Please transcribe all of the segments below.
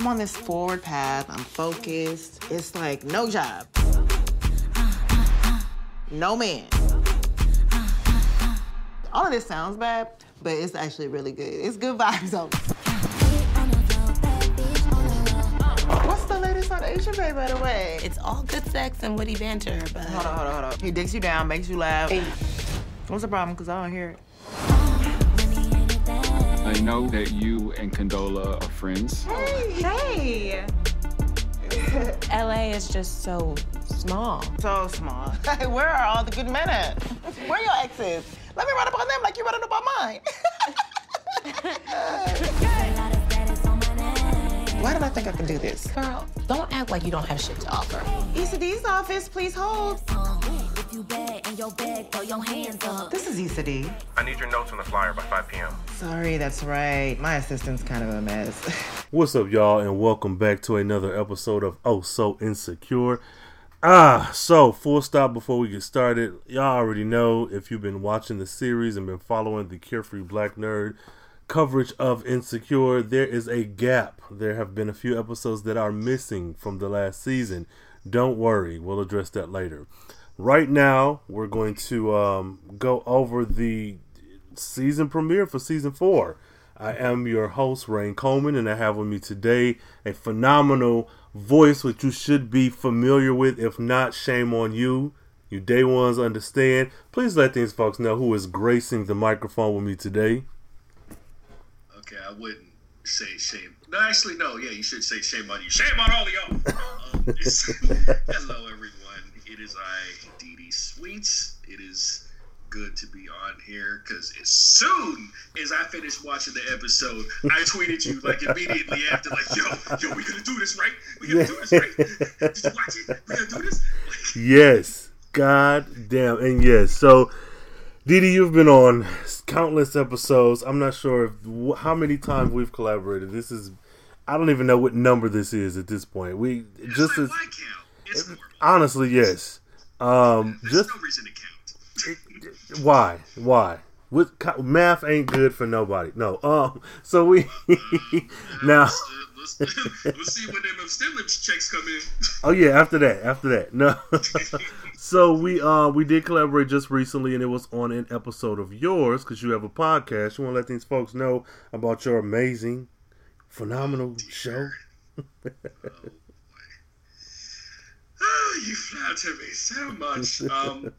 I'm on this forward path. I'm focused. It's like no job, no man. All of this sounds bad, but it's actually really good. It's good vibes on. What's the latest on Asia Bay, by the way? It's all good sex and witty banter, but Hold on, hold on, hold on. He dicks you down, makes you laugh. What's the problem? Because I don't hear it. I know that you and Condola are friends. hey, Hey! LA is just so small. So small. Where are all the good men at? Where are your exes? Let me run up on them like you running up on mine. Why did I think I could do this? Girl, don't act like you don't have shit to offer. Issa D's office, please hold. If you bad and your bag, throw your hands up. This is Issa D. I need your notes on the flyer by 5 p.m. Sorry, that's right. My assistant's kind of a mess. What's up, y'all, and welcome back to another episode of Oh So Insecure. Ah, so full stop before we get started. Y'all already know if you've been watching the series and been following the Carefree Black Nerd coverage of Insecure, there is a gap. There have been a few episodes that are missing from the last season. Don't worry, we'll address that later. Right now, we're going to um, go over the season premiere for season four. I am your host, Rain Coleman, and I have with me today a phenomenal voice which you should be familiar with. If not, shame on you. You day ones understand. Please let these folks know who is gracing the microphone with me today. Okay, I wouldn't say shame. No, actually, no. Yeah, you should say shame on you. Shame on all of y'all. um, hello, everyone. It is I, Dee Sweets. It is good to be on here because as soon as I finished watching the episode, I tweeted you like immediately after, like, "Yo, yo, we gonna do this, right? We gonna do this, right? Did you watch it? We gonna do this?" Like, Yes, God damn, and yes. So, Didi, you've been on countless episodes. I'm not sure if, how many times we've collaborated. This is, I don't even know what number this is at this point. We just like, as? It's normal. honestly, yes. Um, There's just no reason to count. why, why? With math ain't good for nobody. No. Um. So we now. Let's, let's, let's see when them stimulus checks come in. Oh yeah, after that, after that. No. so we uh we did collaborate just recently, and it was on an episode of yours because you have a podcast. You want to let these folks know about your amazing, phenomenal show. Oh, you flatter me so much. Um,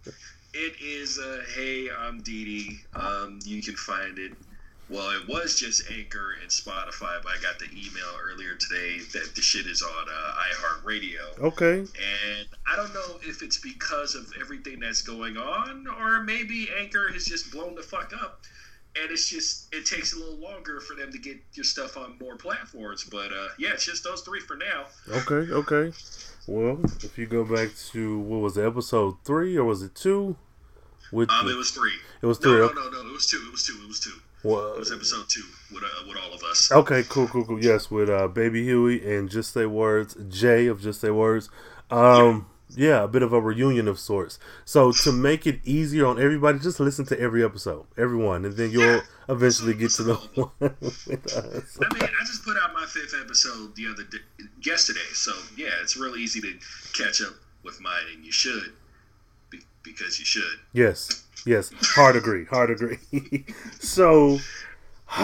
it is uh, hey, I'm Dee Dee. Um, you can find it. Well, it was just Anchor and Spotify, but I got the email earlier today that the shit is on uh, iHeartRadio. Okay. And I don't know if it's because of everything that's going on, or maybe Anchor has just blown the fuck up. And it's just, it takes a little longer for them to get your stuff on more platforms. But uh, yeah, it's just those three for now. Okay. Okay. Well, if you go back to what was it, episode three or was it two? With Um, it was three. It was three. no, okay. no, no. It was two. It was two. It was two. Well, It was episode two with uh, with all of us. Okay, cool, cool, cool. Yes, with uh, Baby Huey and Just Say Words, Jay of Just Say Words. Um, yeah, a bit of a reunion of sorts. So to make it easier on everybody, just listen to every episode, everyone, and then you'll Yeah. eventually get to the one. I mean, I just put out my fifth episode the other day, yesterday. So yeah, it's real easy to catch up with mine, and you should, be, because you should. Yes, yes, hard agree, hard agree. so,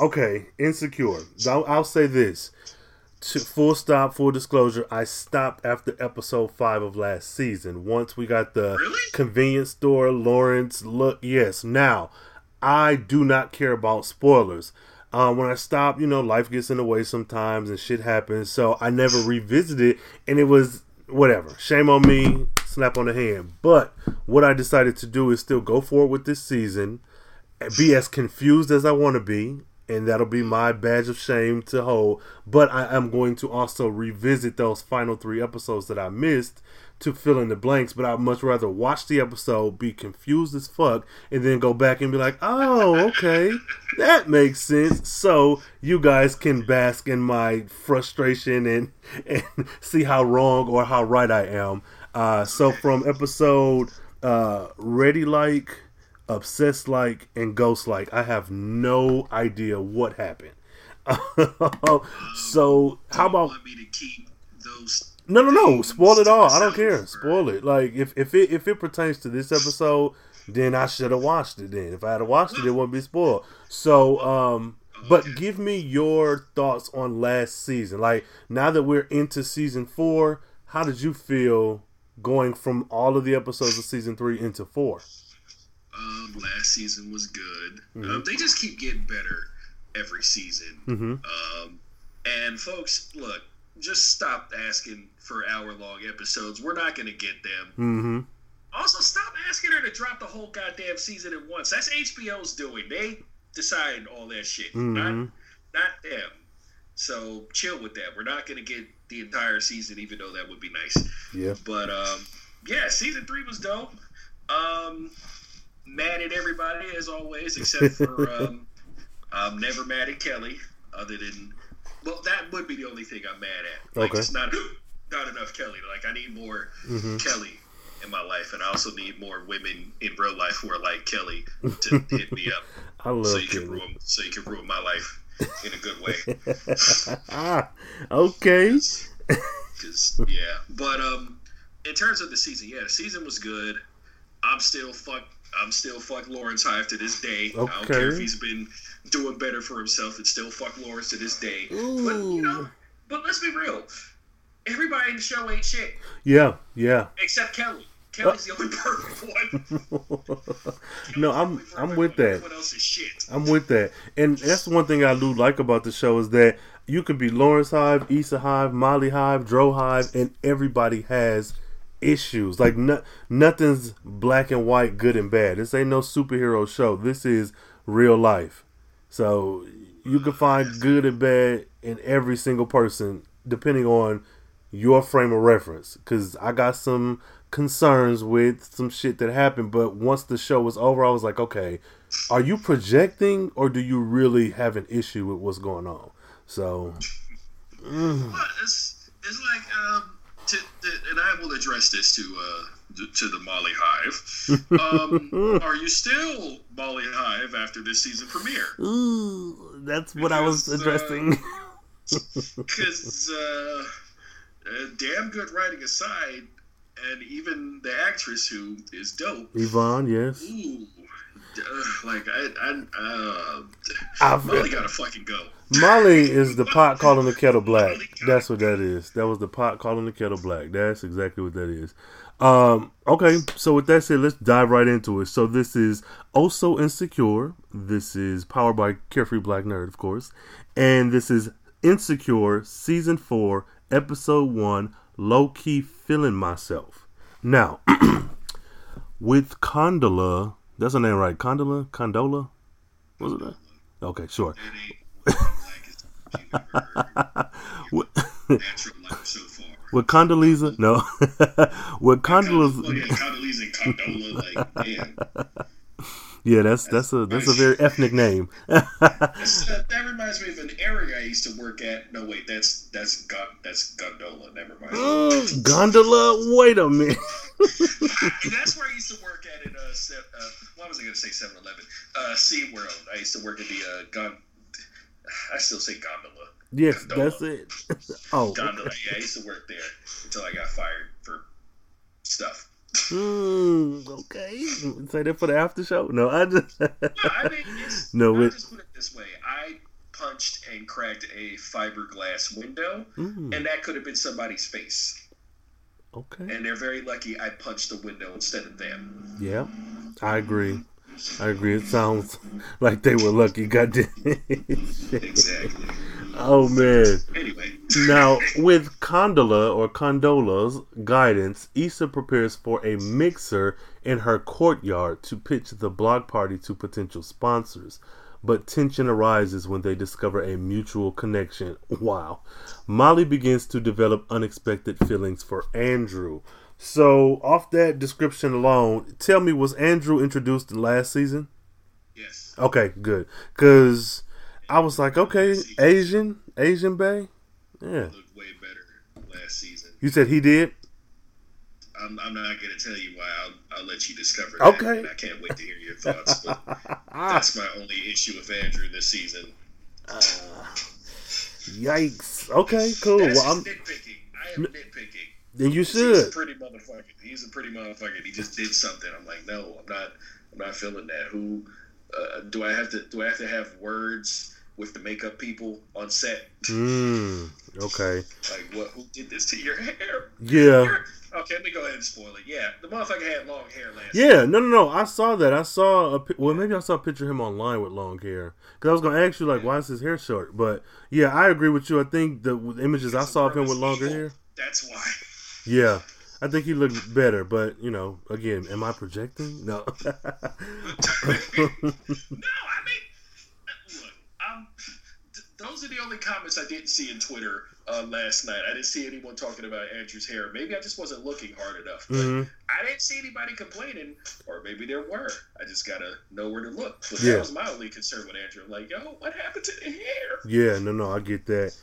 okay, insecure. I'll, I'll say this. To, full stop, full disclosure. I stopped after episode five of last season. Once we got the Really? convenience store, Lawrence look. Yes, now I do not care about spoilers. Uh, when I stop, you know, life gets in the way sometimes and shit happens. So I never revisited, and it was whatever. Shame on me. Slap on the hand. But what I decided to do is still go forward with this season, be as confused as I want to be, and that'll be my badge of shame to hold. But I am going to also revisit those final three episodes that I missed to fill in the blanks. But I'd much rather watch the episode, be confused as fuck, and then go back and be like, oh, okay, that makes sense. So you guys can bask in my frustration and, and see how wrong or how right I am. Uh, so from episode uh, Ready Like obsessed like and ghost like i have no idea what happened so how about want me to keep those? no no no spoil it all. I don't care. Spoil it. Like if if it if it pertains to this episode, then I should have watched it. Then if I had watched it, it wouldn't be spoiled. So um. But give me your thoughts on last season. Like now that we're into season four, how did you feel going from all of the episodes of season three into four? Um, last season was good. Mm-hmm. Um, they just keep getting better every season. Mm-hmm. Um, and folks, look, just stop asking for hour long episodes. We're not going to get them. Mm-hmm. Also, stop asking her to drop the whole goddamn season at once. That's HBO's doing. They decide all that shit, not Mhm. not them. So chill with that. We're not going to get the entire season, even though that would be nice. Yeah. But um, yeah, season three was dope. Um, mad at everybody as always, except for um, I'm never mad at Kelly. Other than, well, that would be the only thing I'm mad at. Like, Okay. it's not not enough Kelly. Like I need more Mm-hmm. Kelly in my life, and I also need more women in real life who are like Kelly to hit me up, I love so you can ruin so you can ruin my life in a good way. ah, okay. Cause yeah, but um, in terms of the season, yeah, the season was good. I'm still fuck. I'm still fuck Lawrence Hive to this day. Okay. I don't care if he's been doing better for himself. It's still fuck Lawrence to this day. Ooh. But you know, but let's be real. Everybody in the show ain't shit Yeah, yeah. except Kelly. Kelly's the only perfect one. No, I'm- I'm with that. Everyone else is shit. I'm with that, and that's one thing I do like about the show is that you could be Lawrence Hive, Issa Hive, Molly Hive, Dro Hive, and everybody has issues. Like no, nothing's black and white, good and bad. This ain't no superhero show. This is real life. So you can find good and bad in every single person, depending on your frame of reference. Because I got some concerns with some shit that happened, but once the show was over, I was like, okay, are you projecting or do you really have an issue with what's going on? So, But it's it's like um, to, and I will address this to uh to the Molly Hive. Um, are you still Molly Hive after this season premiere? ooh, that's what I was addressing. Because uh, uh, damn good writing aside, and even the actress who is dope. Yvonne, yes. Ooh, uh, like I, I uh, Molly gotta fucking go. Molly is the pot calling the kettle black. That's what that is. That was the pot calling the kettle black. That's exactly what that is. Um, okay, so with that said, let's dive right into it. So this is Also Insecure. This is powered by Carefree Black Nerd, of course. And this is Insecure Season 4, Episode 1, Low Key Feeling Myself. Now, with Condola, that's her name, right? Condola? Condola? Was it that? Okay, sure. It ain't black as you ever heard. With, Natural life so far. with Condoleezza? No. with Well, Condoleezza. yeah, Condoleezza and Condola, like, damn. Yeah, that's that's a that's a very ethnic name. Uh, that reminds me of an area I used to work at. No, wait, that's that's Gon- that's Gondola. Never mind. Gondola. Wait a minute. that's where I used to work at. In uh, uh was I going to say? 7-Eleven. Uh, Sea World. I used to work at the uh, gon. I still say gondola. Yes, Gondola. that's it. Oh, Gondola. Yeah, I used to work there until I got fired for stuff. mm, okay. Say that for the after show. No, I just. No, I mean, it's, No, it- just put it this way. I punched and cracked a fiberglass window, Mm, and that could have been somebody's face. Okay. And they're very lucky I punched the window instead of them. Yeah, I agree. I agree. It sounds like they were lucky. Goddamn. Exactly. oh man. Anyway, Now, with Condola or Condola's guidance, Issa prepares for a mixer in her courtyard to pitch the block party to potential sponsors. But tension arises when they discover a mutual connection. Wow. Molly begins to develop unexpected feelings for Andrew. So, off that description alone, tell me, was Andrew introduced in last season? yes. Okay, good. Because I was like, okay, Asian, Asian Bay? Yeah. Looked way better last season. You said he did? I'm, I'm not going to tell you why. I'll, I'll let you discover that. Okay. I can't wait to hear your thoughts. But that's my only issue with Andrew this season. Yikes. Okay, cool. That's Well, I'm. nitpicking. I am nitpicking. Then you should. He's a pretty motherfucker. He's a pretty motherfucker. He just did something. I'm like, no, I'm not. I'm not feeling that. Who uh, do I have to? Do I have to have words with the makeup people on set? Mm, okay. Like, what? Who did this to your hair? Yeah. Your- Okay, let me go ahead and spoil it. Yeah, the motherfucker had long hair last. Yeah, no, no, no. I saw that. I saw a well, maybe I saw a picture of him online with long hair. Because I was gonna ask you like, why is his hair short? But yeah, I agree with you. I think the images I saw of him with longer hair. That's why. Yeah, I think he looked better. But you know, again, am I projecting? No. No, I mean, look, um, th- those are the only comments I didn't see in Twitter uh, last night. I didn't see anyone talking about Andrew's hair. Maybe I just wasn't looking hard enough. But Mhm. I didn't see anybody complaining, or maybe there were. I just gotta know where to look. But Yeah. that was my only concern with Andrew. I'm like, yo, what happened to the hair? Yeah, no, no, I get that.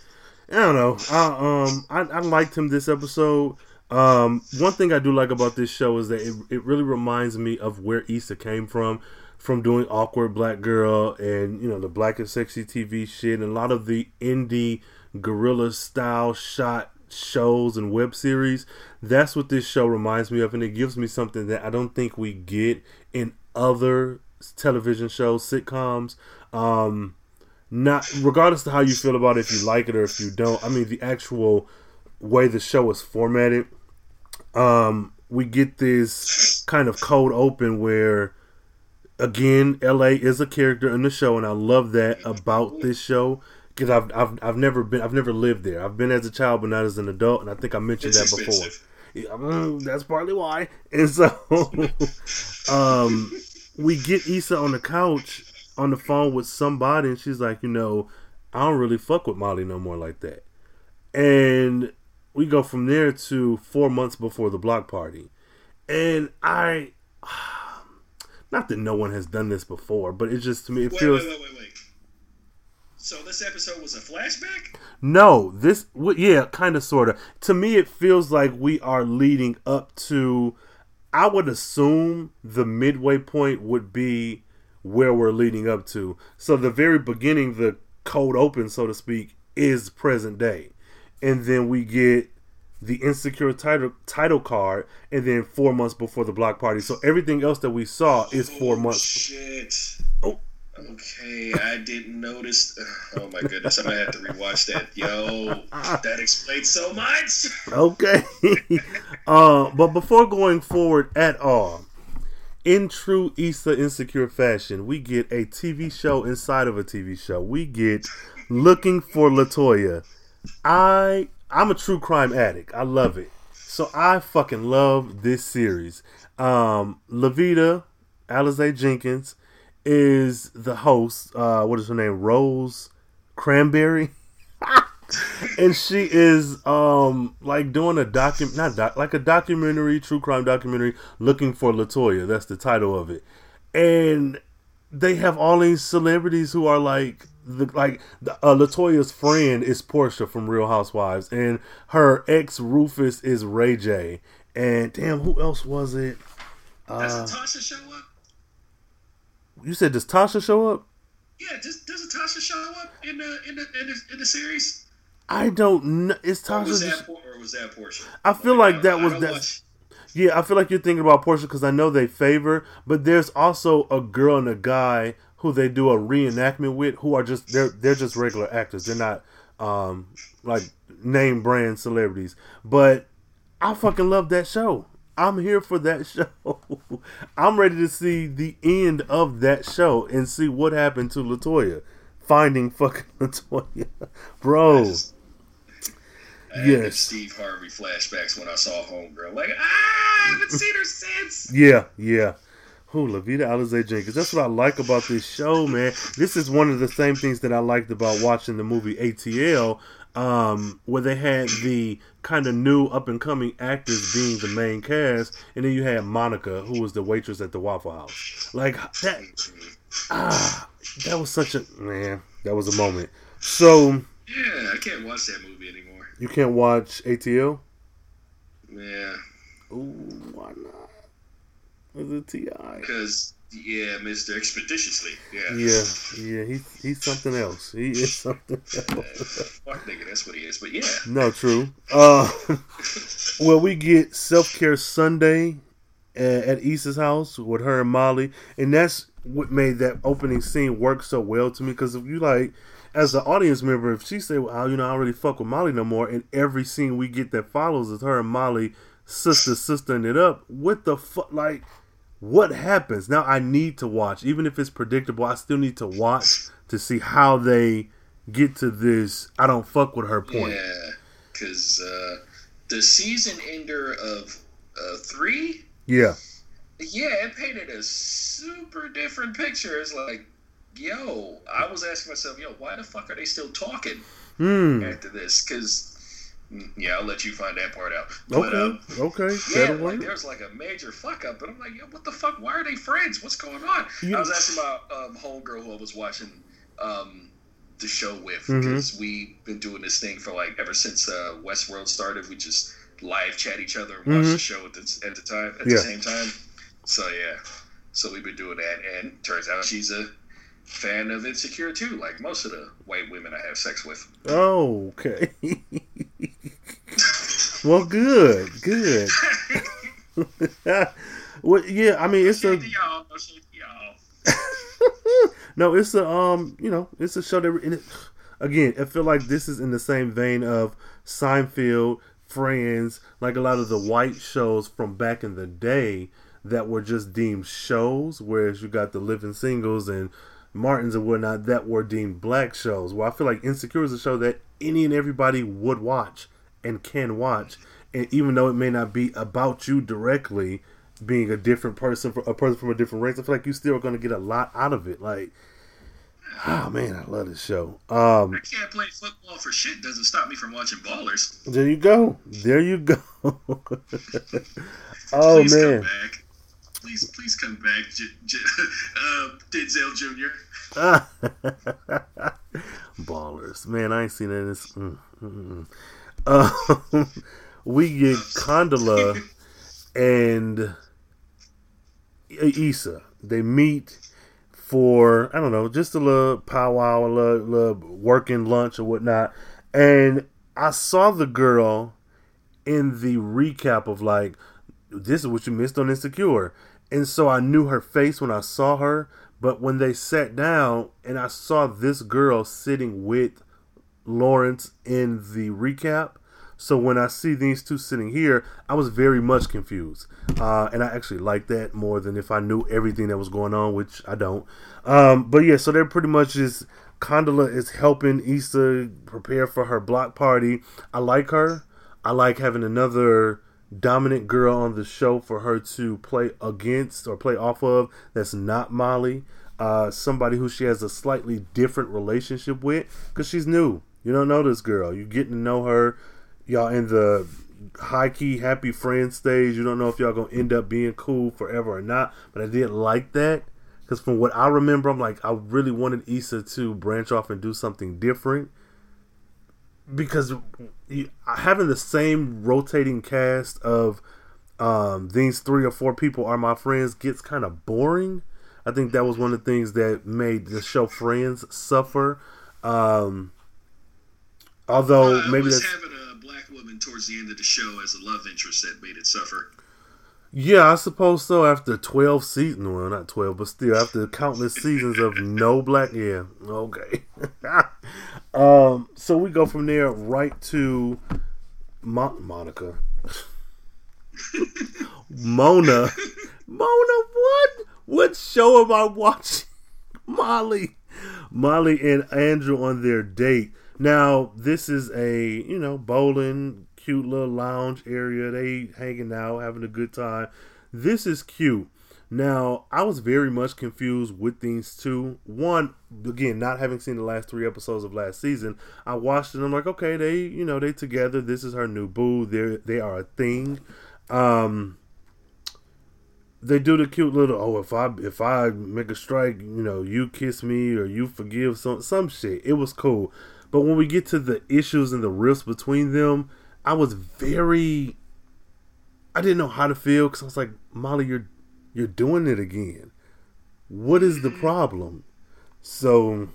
I don't know. I um, I, I liked him this episode. Um, one thing I do like about this show is that it, it really reminds me of where Issa came from, from doing awkward black girl and you know the black and sexy TV shit and a lot of the indie guerrilla style shot shows and web series. That's what this show reminds me of, and it gives me something that I don't think we get in other television shows, sitcoms. Um, not regardless of how you feel about it, if you like it or if you don't. I mean, the actual way the show is formatted, um, we get this kind of cold open where, again, LA is a character in the show, and I love that about this show because I've, I've I've never been I've never lived there. I've been as a child, but not as an adult, and I think I mentioned It's that before. Yeah, mm, that's partly why. And so, um, we get Issa on the couch on the phone with somebody, and she's like, you know, I don't really fuck with Molly no more like that. And we go from there to four months before the block party, and I, not that no one has done this before, but it just to me it Wait, feels wait, wait, wait, wait. So this episode was a flashback? No, this w- yeah, kind of sort of. To me, it feels like we are leading up to. I would assume the midway point would be where we're leading up to. So the very beginning, the cold open, so to speak, is present day, and then we get the insecure title title card, and then four months before the block party. So everything else that we saw is four Oh, months. Shit. Oh. Okay, I didn't notice. Oh my goodness, I might have to rewatch that. Yo, that explains so much. Okay. uh, but before going forward at all, in true Issa Insecure fashion, we get a TV show inside of a TV show. We get Looking for Latoya. I I'm a true crime addict. I love it. So I fucking love this series. Um Lavita Alize Jenkins is the host. Uh what is her name? Rose Cranberry. and she is um like doing a docu not doc like a documentary true crime documentary looking for latoya that's the title of it and they have all these celebrities who are like the like the, uh, latoya's friend is portia from real housewives and her ex rufus is ray j and damn who else was it Does uh Natasha show up? you said does tasha show up Yeah, does, does Natasha show up in the in the in the, in the series? i don't know is Or was tasha that or was that Portia? I feel like I- that I was don't that. watch- Yeah, I feel like you're thinking about Portia because I know they favor, but there's also a girl and a guy who they do a reenactment with who are just they're they're just regular actors. They're not um like name brand celebrities. But I fucking love that show. I'm here for that show. I'm ready to see the end of that show and see what happened to Latoya. Finding fucking Latoya. Bro. I Yes. Steve Harvey flashbacks when I saw Homegirl. Like, ah, I haven't seen her since. Yeah, yeah. Who Lavita Alize Jenkins. That's what I like about this show, man. This is one of the same things that I liked about watching the movie ATL, um, where they had the kind of new up and coming actors being the main cast, and then you had Monica, who was the waitress at the Waffle House. Like that. Ah, that was such a man. That was a moment. So Yeah, I can't watch that movie anymore. you can't watch ATL. Yeah, Ooh, why not? Was it T.I.? because Yeah, Mister Expeditiously. Yeah. Yeah, yeah, he's he's something else. He is something else. Fuck nigga, that's what he is. But yeah, No, true. Uh, well, we get self care Sunday at, at Issa's house with her and Molly, and that's what made that opening scene work so well to me. Because if you like, as an audience member, if she say, "Well, you know, I don't really fuck with Molly no more," and every scene we get that follows is her and Molly sister sistering it up, what the fuck, like. What happens now? I need to watch, even if it's predictable. I still need to watch to see how they get to this. I don't fuck with her point. yeah, because uh, the season ender of uh, three, Yeah. yeah, it painted a super different picture. It's like, yo, I was asking myself, yo, why the fuck are they still talking Hmm. after this? Because yeah, I'll let you find that part out. But, Okay. um, okay. Yeah, like there's like a major fuck up, but I'm like, yo, what the fuck? Why are they friends? What's going on? You- I was asking my um, homegirl who I was watching um, the show with because we've been doing this thing for like ever since uh, Westworld started. We just live chat each other and watch Mhm. the show at the, at the time at Yeah. the same time. So yeah, so we've been doing that, and turns out she's a fan of Insecure too, like most of the white women I have sex with. Oh, okay. well, good, good. well, yeah. I mean, it's a y'all, no shade to y'all. no, it's a um, you know, it's a show that and it, again, I feel like this is in the same vein of Seinfeld, Friends, like a lot of the white shows from back in the day that were just deemed shows, whereas you got the Living Singles and Martins and whatnot that were deemed black shows. Well, I feel like Insecure is a show that any and everybody would watch and can watch, and even though it may not be about you directly, being a different person, a person from a different race, I feel like you still are going to get a lot out of it. Like, oh man, I love this show. Um, I can't play football for shit. Doesn't stop me from watching Ballers. there you go, there you go. oh please man, come back. Please, please come back, J- J- uh, Denzel Jr. ballers, man, I ain't seen that. in This, mm, mm, mm. Um, we get Condola and Issa. They meet for I don't know, just a little powwow, a little, little working lunch or whatnot. And I saw the girl in the recap of like, this is what you missed on Insecure. And so I knew her face when I saw her, but when they sat down and I saw this girl sitting with Lawrence in the recap. So when I see these two sitting here, I was very much confused, uh, and I actually like that more than if I knew everything that was going on, which I don't. Um, but yeah, so they're pretty much just Condola is helping Issa prepare for her block party. I like her. I like having another dominant girl on the show for her to play against or play off of. That's not Molly. Uh, somebody who she has a slightly different relationship with because she's new. You don't know this girl. You're getting to know her. Y'all in the high key happy friend stage. You don't know if y'all gonna end up being cool forever or not. But I didn't like that because from what I remember, I'm like I really wanted Issa to branch off and do something different because you- having the same rotating cast of um, these three or four people are my friends gets kind of boring. I think that was one of the things that made the show Friends suffer. Um, although Uh, maybe was that's having a black woman towards the end of the show as a love interest that made it suffer. yeah, I suppose so. After twelve seasons, well, not twelve, but still after countless seasons of no black, yeah, okay. um, so we go from there right to Mo- Monica, Mona, Mona. What? What show am I watching? Molly, Molly and Andrew on their date. Now, this is a you know bowling, cute little lounge area. They hanging out, having a good time. This is cute. Now, I was very much confused with these two. One, again, not having seen the last three episodes of last season, I watched it. and I'm like, okay, they, you know, they together. This is her new boo. They they are a thing. Um, they do the cute little oh if I if I make a strike, you know, you kiss me or you forgive some some shit. It was cool. But when we get to the issues and the rifts between them, I was very I didn't know how to feel cuz I was like, "Molly, you're you're doing it again." What is the problem? So,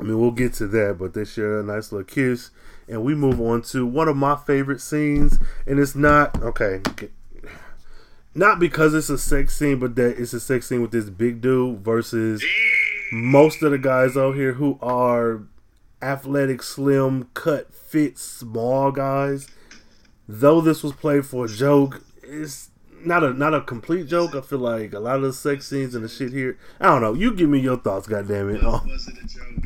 I mean, we'll get to that, but they share a nice little kiss, and we move on to one of my favorite scenes, and it's not okay. Not because it's a sex scene, but that it's a sex scene with this big dude versus most of the guys out here who are athletic, slim, cut, fit, small guys. Though this was played for a joke, it's not a not a complete joke. I feel like a lot of the sex scenes and the shit here. I don't know. You give me your thoughts, goddamn it. Was, Oh, was it a joke?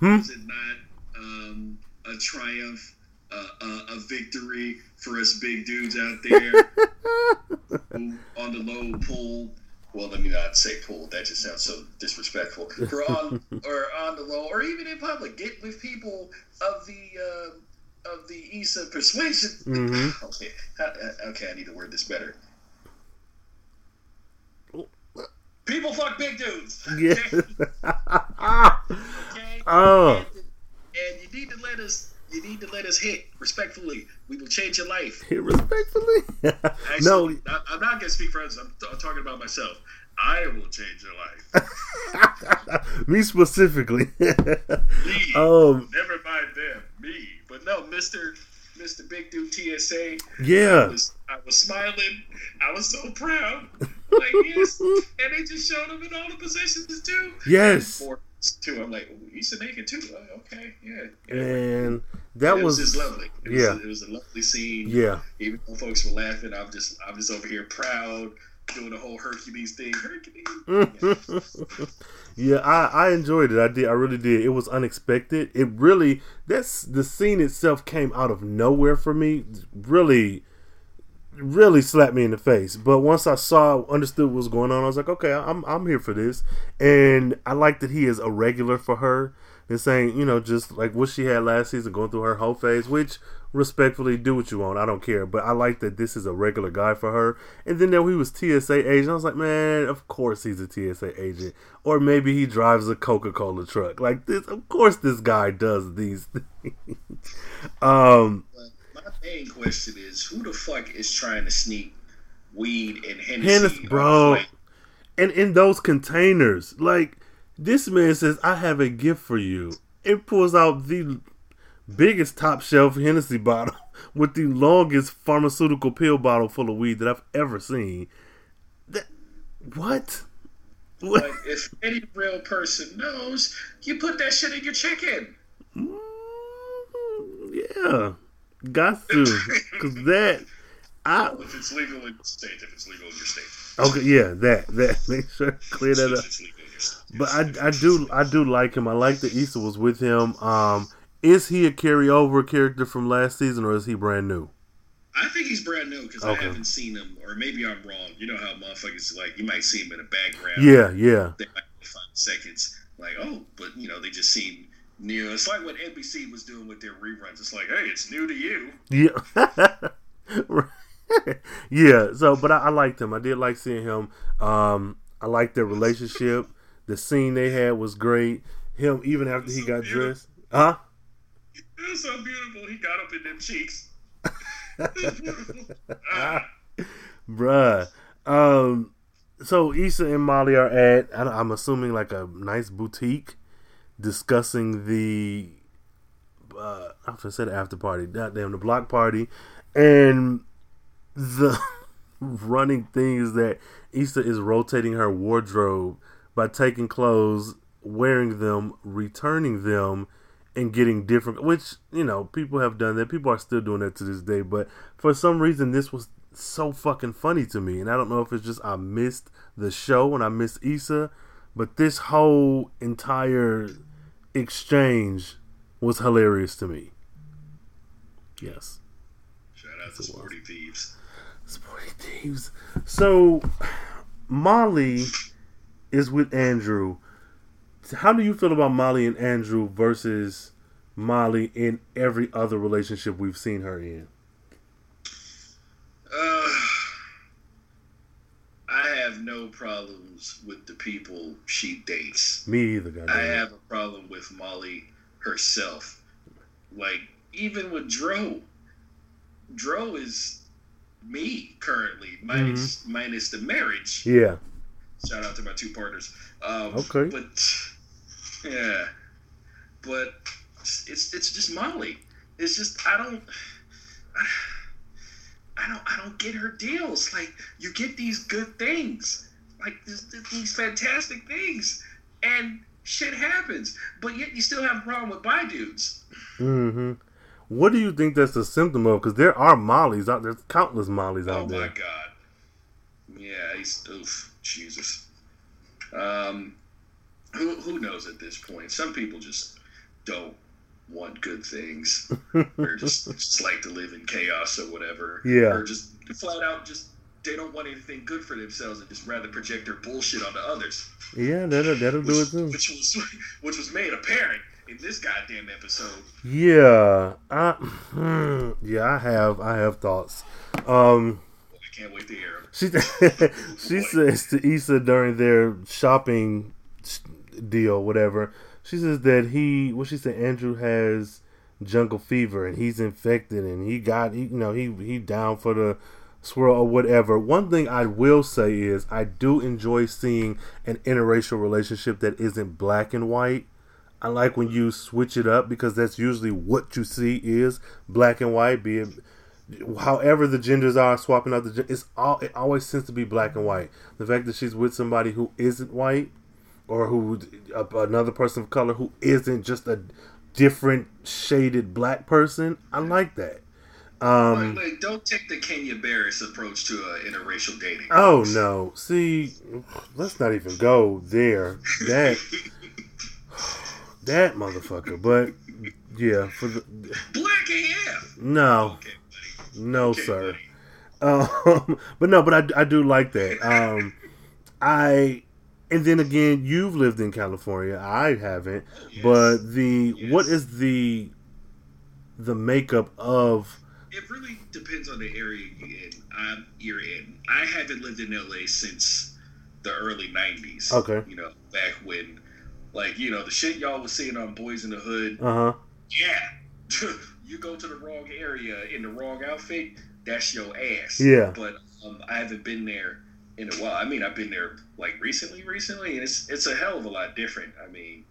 Hmm? Was it not um, a triumph, uh, a, a victory for us big dudes out there who on the low pull? Well, let me not say pull. That just sounds so disrespectful. For on or on the low, or even in public, get with people of the uh, of the Issa persuasion. Mhm. Okay, uh, okay, I need to word this better. People fuck big dudes. yeah. Okay. Oh. And, and you need to let us. You need to let us hit respectfully. We will change your life. Hit Respectfully, Actually, no. I, I'm not gonna speak for others. I'm, I'm talking about myself. I will change your life. me specifically. Me. um, Never mind them. Me. But no, Mister Mister Big Dude TSA. I yeah. was I was smiling. I was so proud. Like yes, and they just showed him in all the positions too. Yes. Four two. I'm like, oh, he's a naked too. Uh, okay, yeah. And that was, was, just lovely. It was, yeah. it was a lovely scene. yeah. Even though folks were laughing, I'm just I'm just over here proud, doing the whole Hercules thing. Hercules. yeah, I, I enjoyed it. I did. I really did. It was unexpected. It really that's the scene itself came out of nowhere for me. Really, really slapped me in the face. But once I saw, understood what was going on, I was like, okay, I'm I'm here for this. And I like that he is a regular for her. And saying, you know, just like what she had last season, going through her whole phase, which respectfully do what you want. I don't care. But I like that this is a regular guy for her. And then there he was TSA agent. I was like, man, of course he's a TSA agent. Or maybe he drives a Coca Cola truck. Like this of course this guy does these things. um my main question is, who the fuck is trying to sneak weed and Hennessy? Hennessy, bro. and in those containers, like this man says, I have a gift for you. It pulls out the biggest top shelf Hennessy bottle with the longest pharmaceutical pill bottle full of weed that I've ever seen. That what? What? Like, if any real person knows, you put that shit in your chicken. Mm, yeah, got to, cause that I If it's legal in your state, if it's legal in your state. okay yeah that that make sure clear that up. But I, I do I do like him. I like that Issa was with him. Um, is he a carryover character from last season or is he brand new? I think he's brand new because Okay. I haven't seen him, or maybe I'm wrong. You know how motherfuckers like you might see him in a background. Yeah, yeah, They might be five seconds, like oh, but you know they just seem new. It's like what NBC was doing with their reruns. It's like, hey, it's new to you. yeah, yeah. So, but I, I liked him. I did like seeing him. Um, I liked their relationship. The scene they had was great. Him even after he So got beautiful. dressed, huh? It was so beautiful. He got up in them cheeks. Ah, Bruh. Um, so Issa and Molly are at, I don't- I'm assuming like a nice boutique discussing the, uh, I was gonna say the after party, goddamn, the block party. And the running thing is that Issa is rotating her wardrobe by taking clothes, wearing them, returning them, and getting different which you know people have done that. People are still doing that to this day. But for some reason this was so fucking funny to me. And i don't know if it's just i missed the show and i missed Issa but this whole entire exchange was hilarious to me. Yes. Shout out to Sporty Thieves. Sporty Thieves. So, Molly is with Andrew. How do you feel about Molly and Andrew versus Molly in every other relationship we've seen her in? Uh, I have no problems with the people she dates. Me either, I have a problem with Molly herself. Like, even with Dro, Dro is me currently, minus, minus the marriage. Yeah, Shout out to my two partners. Um, Okay. But yeah, but it's it's just Molly. It's just I don't. I, don't I don't get her deals. Like you get these good things, like this, these fantastic things, and shit happens. But yet you still have a problem with bi dudes. Mm-hmm. What do you think that's a symptom of? Because there are mollies out there's countless mollies out there. Oh my god. Yeah, he's oof, Jesus. Um, who who knows at this point? Some people just don't want good things, or just just like to live in chaos or whatever. Yeah. Or just flat out just they don't want anything good for themselves and just rather project their bullshit onto others. Yeah, that'll that'll do it Which, too. which was which was made apparent in this goddamn episode. Yeah, I, hmm, yeah, I have I have thoughts. Um, can't wait to hear she she says to Issa during their shopping deal, whatever. She says that he, what she said, Andrew has jungle fever and he's infected and he got, he, you know, he he down for the swirl or whatever. One thing I will say is I do enjoy seeing an interracial relationship that isn't black and white. I like when you switch it up because that's usually what you see is black and white. Be it however the genders are, swapping out the it's all it always seems to be black and white. The fact that she's with somebody who isn't white or who uh, another person of color who isn't just a different shaded black person, I like that. Um, like, like, don't take the Kenya Barris approach to uh, interracial dating. oh no, see, let's not even go there. That that motherfucker, but yeah, for the Black AF. no. Okay. No, sir. Um, but no, but I, I do like that. Um, I and then again, you've lived in California. I haven't. But the what is the the makeup of? It really depends on the area you're in. I'm, you're in. I haven't lived in LA since the early '90s. Okay. You know, back when, like, you know, the shit y'all was seeing on Boys in the Hood. Uh huh. Yeah, you go to the wrong area in the wrong outfit, that's your ass. Yeah. But um, I haven't been there in a while. I mean, I've been there like recently, recently, and it's it's a hell of a lot different. I mean,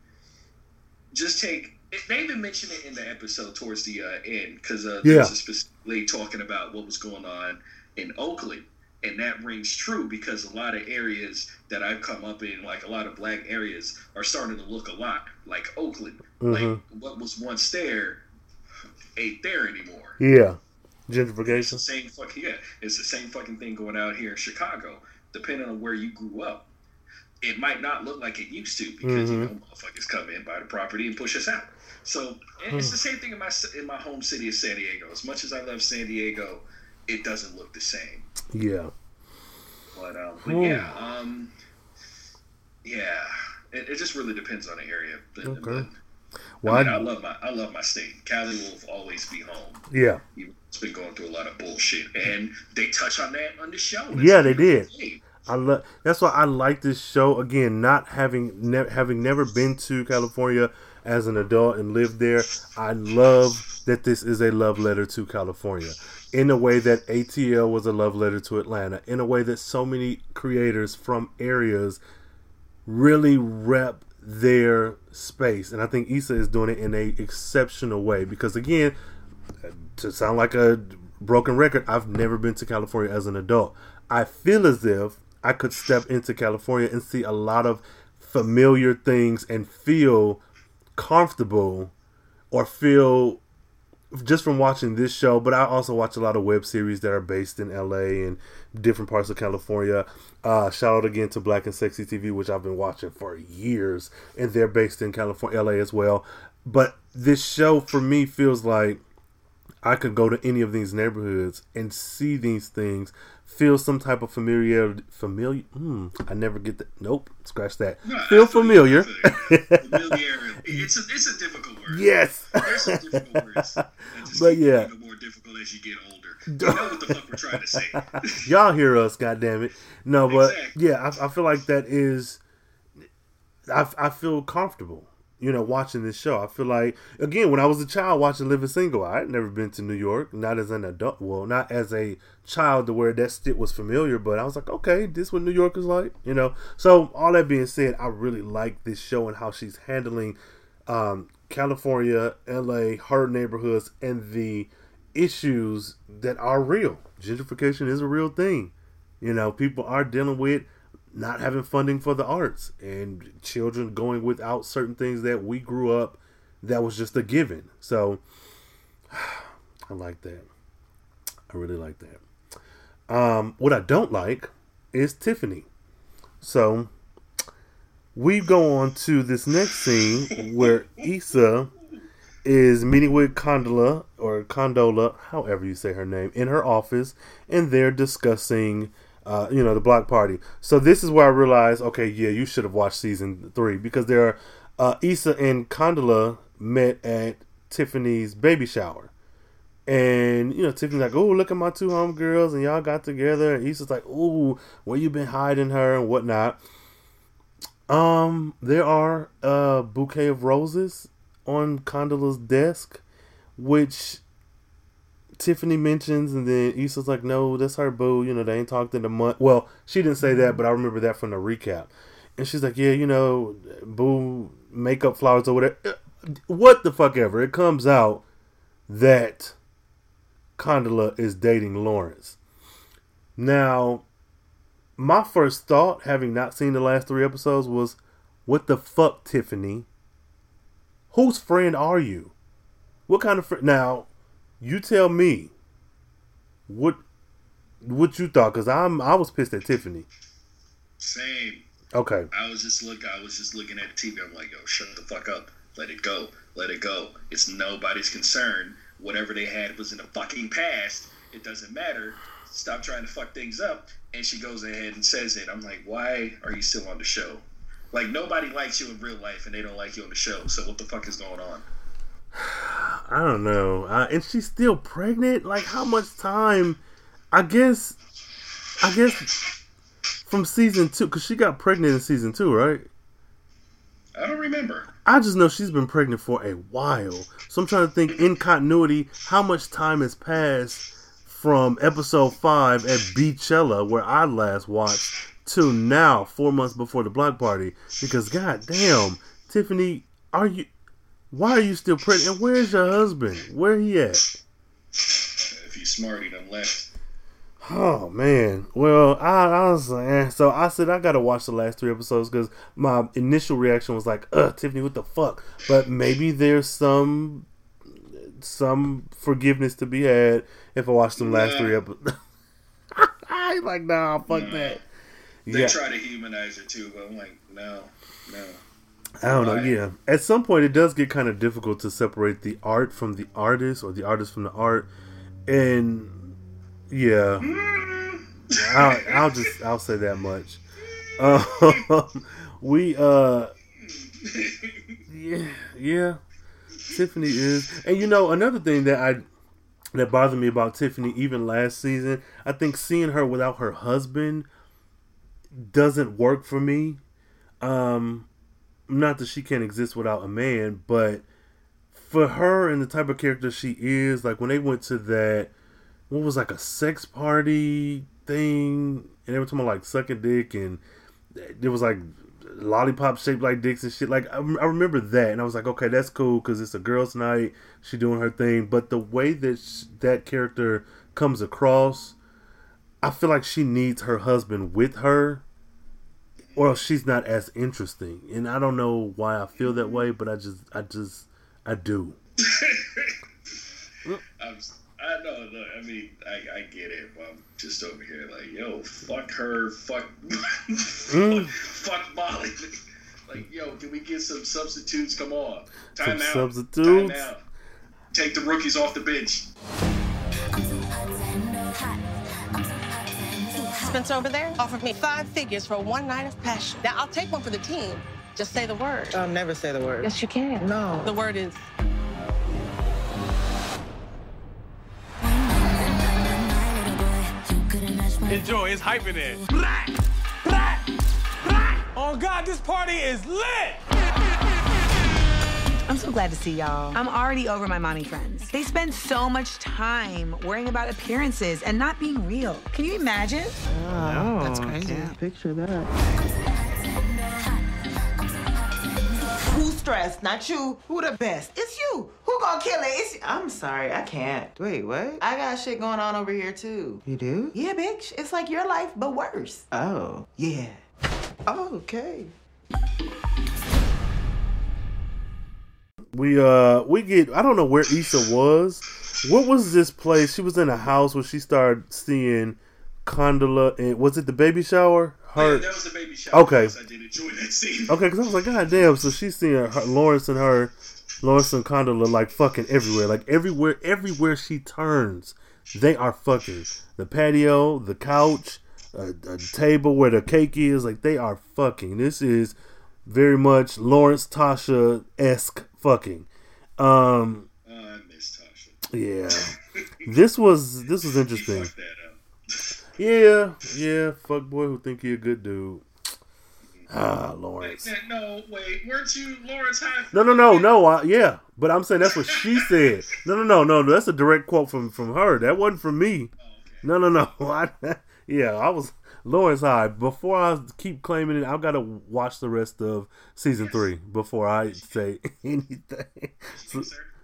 just take. They even mentioned it in the episode towards the uh, end because uh, Yeah. specifically talking about what was going on in Oakland. And that rings true because a lot of areas that I've come up in, like a lot of black areas, are starting to look a lot like Oakland. Like Mhm. what was once there ain't there anymore. Yeah. Gentrification. same fucking yeah. It's the same fucking thing going out here in Chicago. Depending on where you grew up, it might not look like it used to because you know motherfuckers come in buy the property and push us out. So it's the same thing in my in my home city of San Diego. As much as I love San Diego, it doesn't look the same. Yeah. But um, but Hmm. yeah, um, yeah. It, it just really depends on the area. But, Okay. but, Well, I, mean, I love my I love my state. Cali will always be home. Yeah. It's been going through a lot of bullshit, and they touch on that on the show. That's Yeah, they did. I love. That's why I like this show. Again, not having ne- having never been to California as an adult and lived there, I love that this is a love letter to California. In a way that ATL was a love letter to Atlanta. In a way that so many creators from areas really rep their space, and I think Issa is doing it in a exceptional way. Because again, to sound like a broken record, I've never been to California as an adult. I feel as if I could step into California and see a lot of familiar things and feel comfortable or feel just from watching this show, but I also watch a lot of web series that are based in LA and different parts of California. Uh, shout out again to Black and Sexy TV, which I've been watching for years, and they're based in California, LA as well. But this show for me feels like I could go to any of these neighborhoods and see these things, feel some type of familiarity. Familiar? Hmm, I never get that. Nope, scratch that. No, feel familiar. Familiar. It's a it's a difficult word. yes. There's some difficult words. But yeah. more difficult as you get older. You know what the fuck we're trying to say. Y'all hear us, goddamn it. No, but Exactly. yeah, I, I feel like that is. I, I feel comfortable. You know, watching this show. I feel like again, when I was a child watching Living Single, I had never been to New York, not as an adult, well, not as a child to where that shit was familiar, but I was like, okay, this what New York is like, you know. So all that being said, I really like this show and how she's handling um, California, LA, her neighborhoods, and the issues that are real. Gentrification is a real thing. You know, people are dealing with not having funding for the arts and children going without certain things that we grew up that was just a given. So I like that. I really like that. Um, what I don't like is Tiffany. So we go on to this next scene where Issa is meeting with Condola or Condola, however you say her name, in her office, and they're discussing, uh, you know, the block party. So this is where I realized, okay, yeah, you should have watched season three because there, uh, Issa and Condola met at Tiffany's baby shower. And you know, Tiffany's like, "Oh, look at my two homegirls, and y'all got together." And Issa's like, "Oh, where you been hiding her and whatnot?" Um, there are a bouquet of roses on Condola's desk, which Tiffany mentions, and then Issa's like, "No, that's her boo. You know, they ain't talked in a month." Well, she didn't say that, mm-hmm. but I remember that from the recap. And she's like, "Yeah, you know, boo, makeup flowers or whatever." Uh, what the fuck ever. It comes out that Condola is dating Lawrence. Now, my first thought, having not seen the last three episodes, was, "What the fuck, Tiffany? Whose friend are you? What kind of friend?" Now, you tell me. What, what you thought? Because I'm, I was pissed at Tiffany. Same. Okay. I was just look. I was just looking at the TV. I'm like, yo, shut the fuck up. Let it go. Let it go. It's nobody's concern. Whatever they had was in the fucking past. It doesn't matter. Stop trying to fuck things up. And she goes ahead and says it. I'm like, why are you still on the show? Like nobody likes you in real life, and they don't like you on the show. So what the fuck is going on? I don't know. Uh, and she's still pregnant. Like, how much time? I guess. I guess from season two, because she got pregnant in season two, right? I don't remember. I just know she's been pregnant for a while. So I'm trying to think in continuity how much time has passed from episode five at Beachella, where I last watched, to now, four months before the block party. Because goddamn, Tiffany, are you? Why are you still pregnant? And where's your husband? Where he at? If he's smart, he done left. Oh man. Well, I, I was like, so I said I gotta watch the last three episodes because my initial reaction was like, "Ugh, Tiffany, what the fuck?" But maybe there's some some forgiveness to be had if I watch them last Nah. three episodes. I like, nah, fuck Nah. that. They Yeah, try to humanize her too, but I'm like, no, no. I don't know. Right. Yeah, at some point it does get kind of difficult to separate the art from the artist or the artist from the art, and yeah, I'll, I'll just I'll say that much. Um, we uh, yeah, yeah, Tiffany is, and you know another thing that I that bothered me about Tiffany even last season, I think seeing her without her husband doesn't work for me. Um, not that she can't exist without a man, but for her and the type of character she is, like when they went to that, what was like a sex party thing, and they were talking about like sucking dick, and there was like lollipop shaped like dicks and shit. Like I, I remember that, and I was like, okay, that's cool because it's a girls' night. She doing her thing, but the way that sh- that character comes across, I feel like she needs her husband with her or else she's not as interesting. And I don't know why I feel that way, but I just, I just, I do. I'm, I know. Look, I mean, I, I get it, but I'm just over here like, yo, fuck her, fuck, Mm. fuck, fuck Molly. Like, yo, can we get some substitutes? Come on, time Some out. substitutes? Time out. Take the rookies off the bench. Spencer over there offered me five figures for one night of passion. Now, I'll take one for the team. Just say the word. I'll never say the word. yes, you can. No. The word is Enjoy, it's hype in there. Oh God, this party is lit! I'm so glad to see y'all. I'm already over my mommy friends. They spend so much time worrying about appearances and not being real. Can you imagine? Oh, that's crazy. picture that. Who's stressed? Not you. Who the best? It's you. Who gonna kill it? It's I'm sorry, I can't. Wait, what? I got shit going on over here too. You do? Yeah, bitch. It's like your life, but worse. Oh, yeah. Oh, okay. We uh we get I don't know where Issa was. What was this place? She was in a house where she started seeing Condola and was it the baby shower? Her Yeah, that was the baby shower. Okay. I did enjoy that scene. Okay, because I was like, God damn. So she's seeing her, Lawrence and her, Lawrence and Condola like fucking everywhere. Like everywhere, everywhere she turns, they are fucking. The patio, the couch, a, a table where the cake is, like they are fucking. This is very much Lawrence Tasha esque fucking. Um, Uh, I miss Tasha. yeah, this was this was interesting. Yeah, yeah, fuck boy who think he a good dude. Ah, Lawrence. No, wait, weren't you Lawrence Hive? No, no, no, no. I, yeah, but I'm saying that's what she said. No, no, no, no. That's a direct quote from from her. That wasn't from me. No, no, no. I, yeah, I was Lawrence Hive. Before I keep claiming it, I've got to watch the rest of season three before I say anything. So,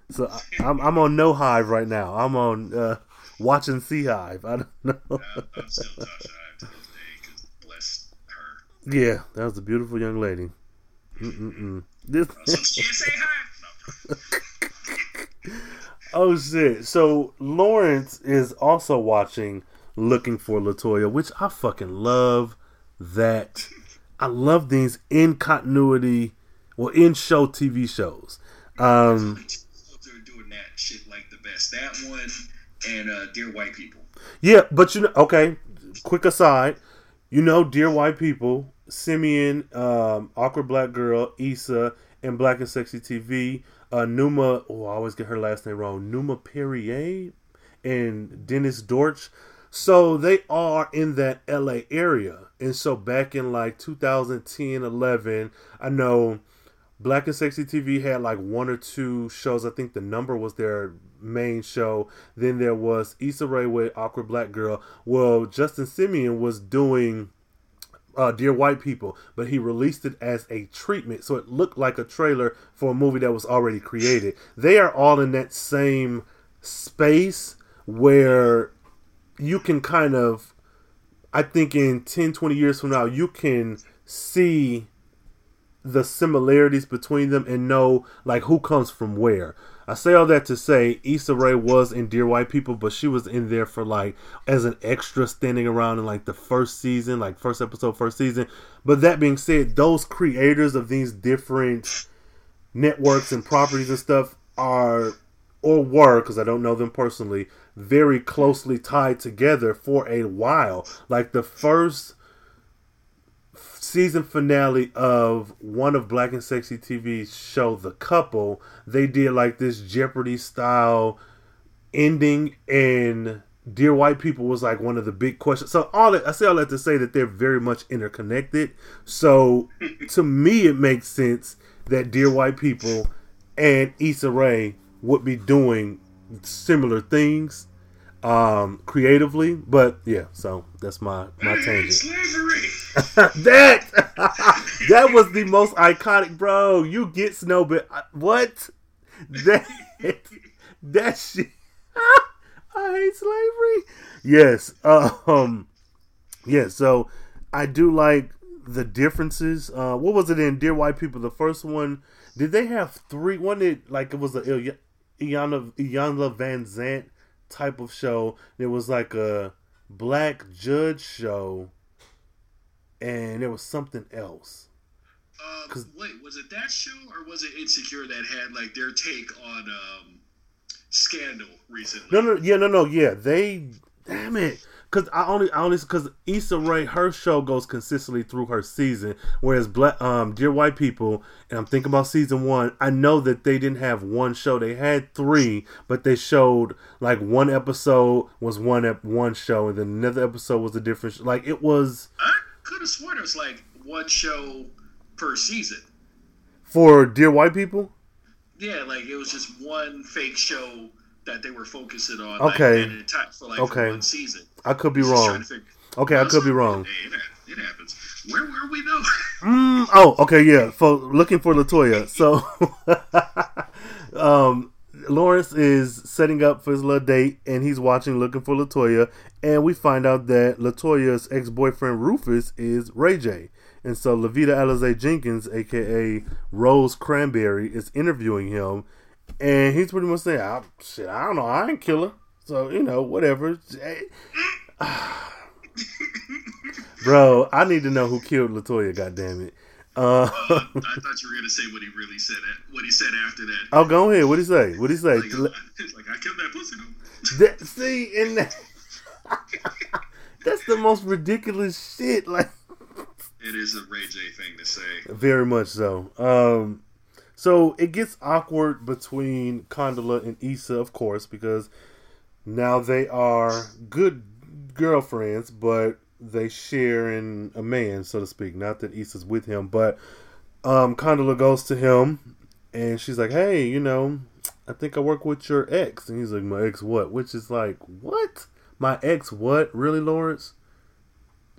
so I, I'm I'm on no hive right now. I'm on uh, watching Sea Hive. I don't know. I'm still Tasha to this day, bless her. Yeah, that was a beautiful young lady. Mm-mm-mm. This. She didn't say hi. No, Oh shit! So Lawrence is also watching Looking for Latoya, which I fucking love. That I love these in continuity, well, in show TV shows. Um, they're doing that shit like the best. That one and uh, Dear White People. yeah, but you know, okay. Quick aside, you know, dear white people, Simien, um, awkward black girl, Issa, and Black and Sexy TV, uh, Numa. Oh, I always get her last name wrong. Numa Perrier and Dennis Dortch. So they are in that LA area. And so back in like 2010, 11, I know Black and Sexy TV had like one or two shows. I think the number was their main show. Then there was Issa Rae with Awkward Black Girl. Well, Justin Simien was doing uh, Dear White People, but he released it as a treatment, so it looked like a trailer for a movie that was already created. They are all in that same space where you can kind of, I think in 10, 20 years from now, you can see the similarities between them and know like who comes from where. I say all that to say Issa Rae was in Dear White People, but she was in there for like as an extra standing around in like the first season, like first episode, first season. But that being said, those creators of these different networks and properties and stuff are or were because I don't know them personally very closely tied together for a while. Like the first season finale of one of Black and Sexy TV's show, The Couple, they did like this Jeopardy style ending, and Dear White People was like one of the big questions. So all that I say all that to say that they're very much interconnected. So to me, it makes sense that Dear White People and Issa Rae would be doing similar things um creatively but yeah so that's my my tangent. Slavery. that that was the most iconic bro. You get snow, but what? That that shit. I hate slavery. Yes um yeah so i do like the differences. Uh what was it in dear white people? The first one did they have three? One did like it was a Iana Iana Van Zant type of show. There was like a black judge show, and there was something else. Uh, wait, was it that show or was it Insecure that had like their take on um, Scandal recently? No, no, yeah, no, no, yeah. They, damn it, because I only, I only, because Issa Rae, her show goes consistently through her season, whereas Black, um, Dear White People, and I'm thinking about season one. I know that they didn't have one show; they had three, but they showed like one episode was one ep- one show, and then another episode was a different. Sh- like it was. I could have sworn it was like one show per season. For Dear White People. Yeah, like it was just one fake show that they were focusing on. Okay. Like, for like Okay. for one season. I could be wrong. Okay, I could be wrong. It, happens. Where were we though? Mm, oh, okay, yeah. For looking for Latoya. So, um, Lawrence is setting up for his little date, and he's watching Looking for Latoya, and we find out that Latoya's ex boyfriend Rufus is Ray J. And so Levita Alize Jenkins, aka Rose Cranberry, is interviewing him, and he's pretty much saying, I, "Shit, I don't know, I ain't killer, so you know, whatever." Bro, I need to know who killed Latoya. God damn it! Uh, I thought you were gonna say what he really said. What he said after that. oh, go ahead. What do you say? What do you say? Like, uh, it's like I killed that pussy. That, see, and that, that's the most ridiculous shit. Like, It is a Ray J thing to say. very much so. Um, so it gets awkward between Condola and Issa, of course, because now they are good girlfriends, but they share in a man, so to speak. Not that Issa's with him, but um, Condola goes to him, and she's like, "Hey, you know, I think I work with your ex," and he's like, "My ex what?" Which is like, "What? My ex what? Really, Lawrence?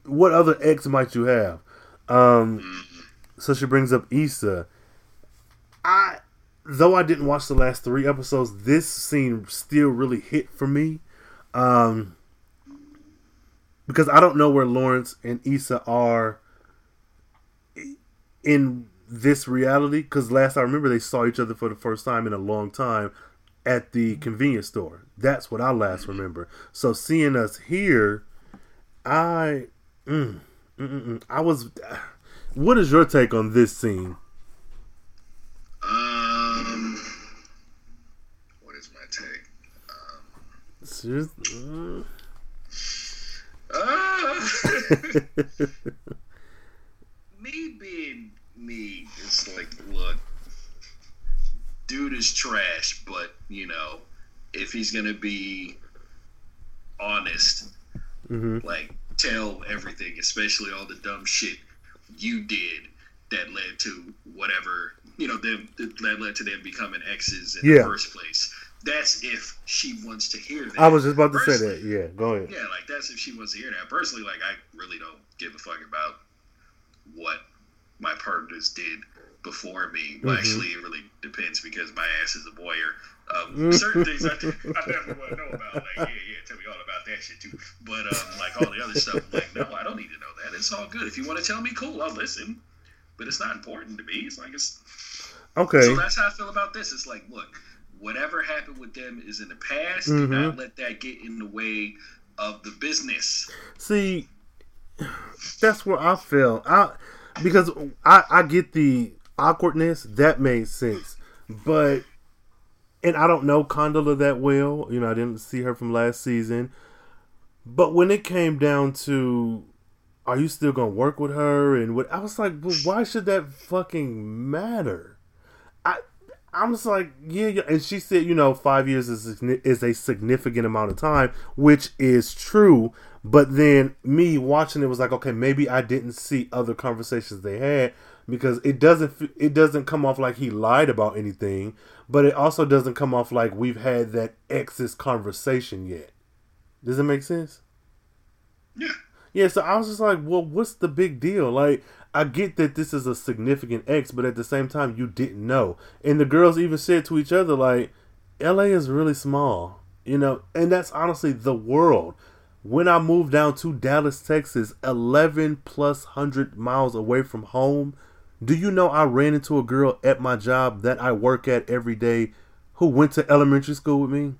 What other ex might you have?" Um, so she brings up Issa. I, though I didn't watch the last three episodes, this scene still really hit for me. Um, because I don't know where Lawrence and Issa are in this reality. Because last I remember, they saw each other for the first time in a long time at the convenience store. That's what I last remember. So seeing us here, I, mm, mm, mm, mm, I was. What is your take on this scene? Um, what is my take? Serious- mm. Uh, me being me, it's like, look, dude is trash, but you know, if he's gonna be honest, Mhm. like tell everything, especially all the dumb shit you did that led to whatever you know them that led to them becoming exes in Yeah. the first place. That's if she wants to hear that. I was just about to say that. Yeah, go ahead. yeah, like that's if she wants to hear that. Personally, like I really don't give a fuck about what my partners did before me. Well, Mhm. actually, it really depends because my ass is a voyeur. Um, certain things I, I definitely want to know about. Like, yeah, yeah, tell me all about that shit too. But um, like all the other stuff, I'm like, no, I don't need to know that. It's all good. If you want to tell me, cool, I'll listen. But it's not important to me. It's like it's Okay. so that's how I feel about this. It's like, look, whatever happened with them is in the past. Do not Mhm. let that get in the way of the business. See, that's where I feel. I because I I get the awkwardness that made sense, but and I don't know Condola that well. You know, I didn't see her from last season. But when it came down to, are you still gonna work with her? And what I was like, but why should that fucking matter? I I'm just like, yeah, yeah. And she said, you know, five years is a- is a significant amount of time, which is true. But then me watching it was like, okay, maybe I didn't see other conversations they had because it doesn't it doesn't come off like he lied about anything, but it also doesn't come off like we've had that exes conversation yet. Does it make sense? Yeah. Yeah, so I was just like, well, what's the big deal? Like, I get that this is a significant X, but at the same time, you didn't know. And the girls even said to each other, like, LA is really small, you know, and that's honestly the world. When I moved down to Dallas, Texas, 11 plus hundred miles away from home, do you know I ran into a girl at my job that I work at every day who went to elementary school with me?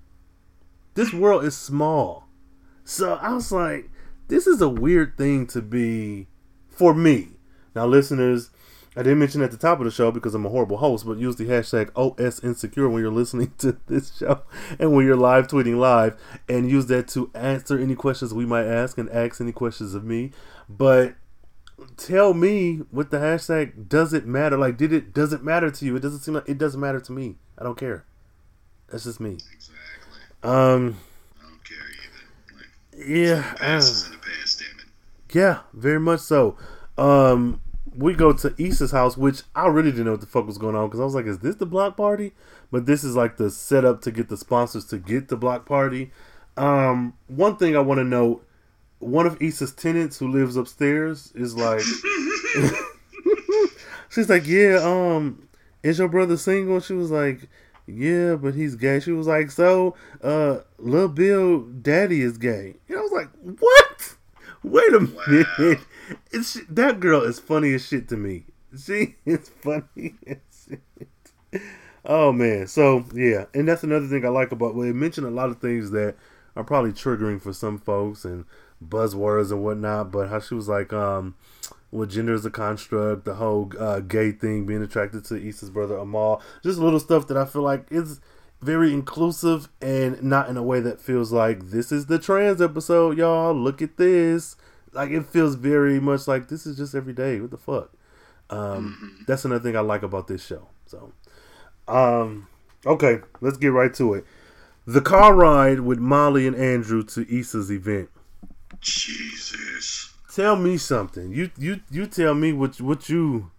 This world is small. So I was like, this is a weird thing to be for me. Now, listeners, I didn't mention at the top of the show because I'm a horrible host, but use the hashtag OS Insecure when you're listening to this show and when you're live tweeting live, and use that to answer any questions we might ask and ask any questions of me. But tell me with the hashtag, does it matter? Like, did it? Does it matter to you? It doesn't seem like it doesn't matter to me. I don't care. That's just me. Exactly. Um. Yeah. I- is in the past, damn it. yeah, very much so. Um, we go to Issa's house, which I really didn't know what the fuck was going on because I was like, "Is this the block party?" But this is like the setup to get the sponsors to get the block party. Um, one thing I want to note: one of Issa's tenants who lives upstairs is like, she's like, "Yeah, um, is your brother single?" She was like, "Yeah, but he's gay." She was like, "So, uh, Lil Bill, daddy is gay." And I was like, "What? Wait a minute." It's that girl is funny as shit to me. She is funny as shit. Oh man, so yeah, and that's another thing I like about. Well, it mentioned a lot of things that are probably triggering for some folks and buzzwords and whatnot. But how she was like, um, well, gender is a construct, the whole uh, gay thing, being attracted to Issa's brother Amal, just little stuff that I feel like is very inclusive and not in a way that feels like this is the trans episode, y'all. Look at this. Like it feels very much like this is just every day. What the fuck? Um, mm-hmm. That's another thing I like about this show. So, um, okay, let's get right to it. The car ride with Molly and Andrew to Issa's event. Jesus. Tell me something. You you you tell me what what you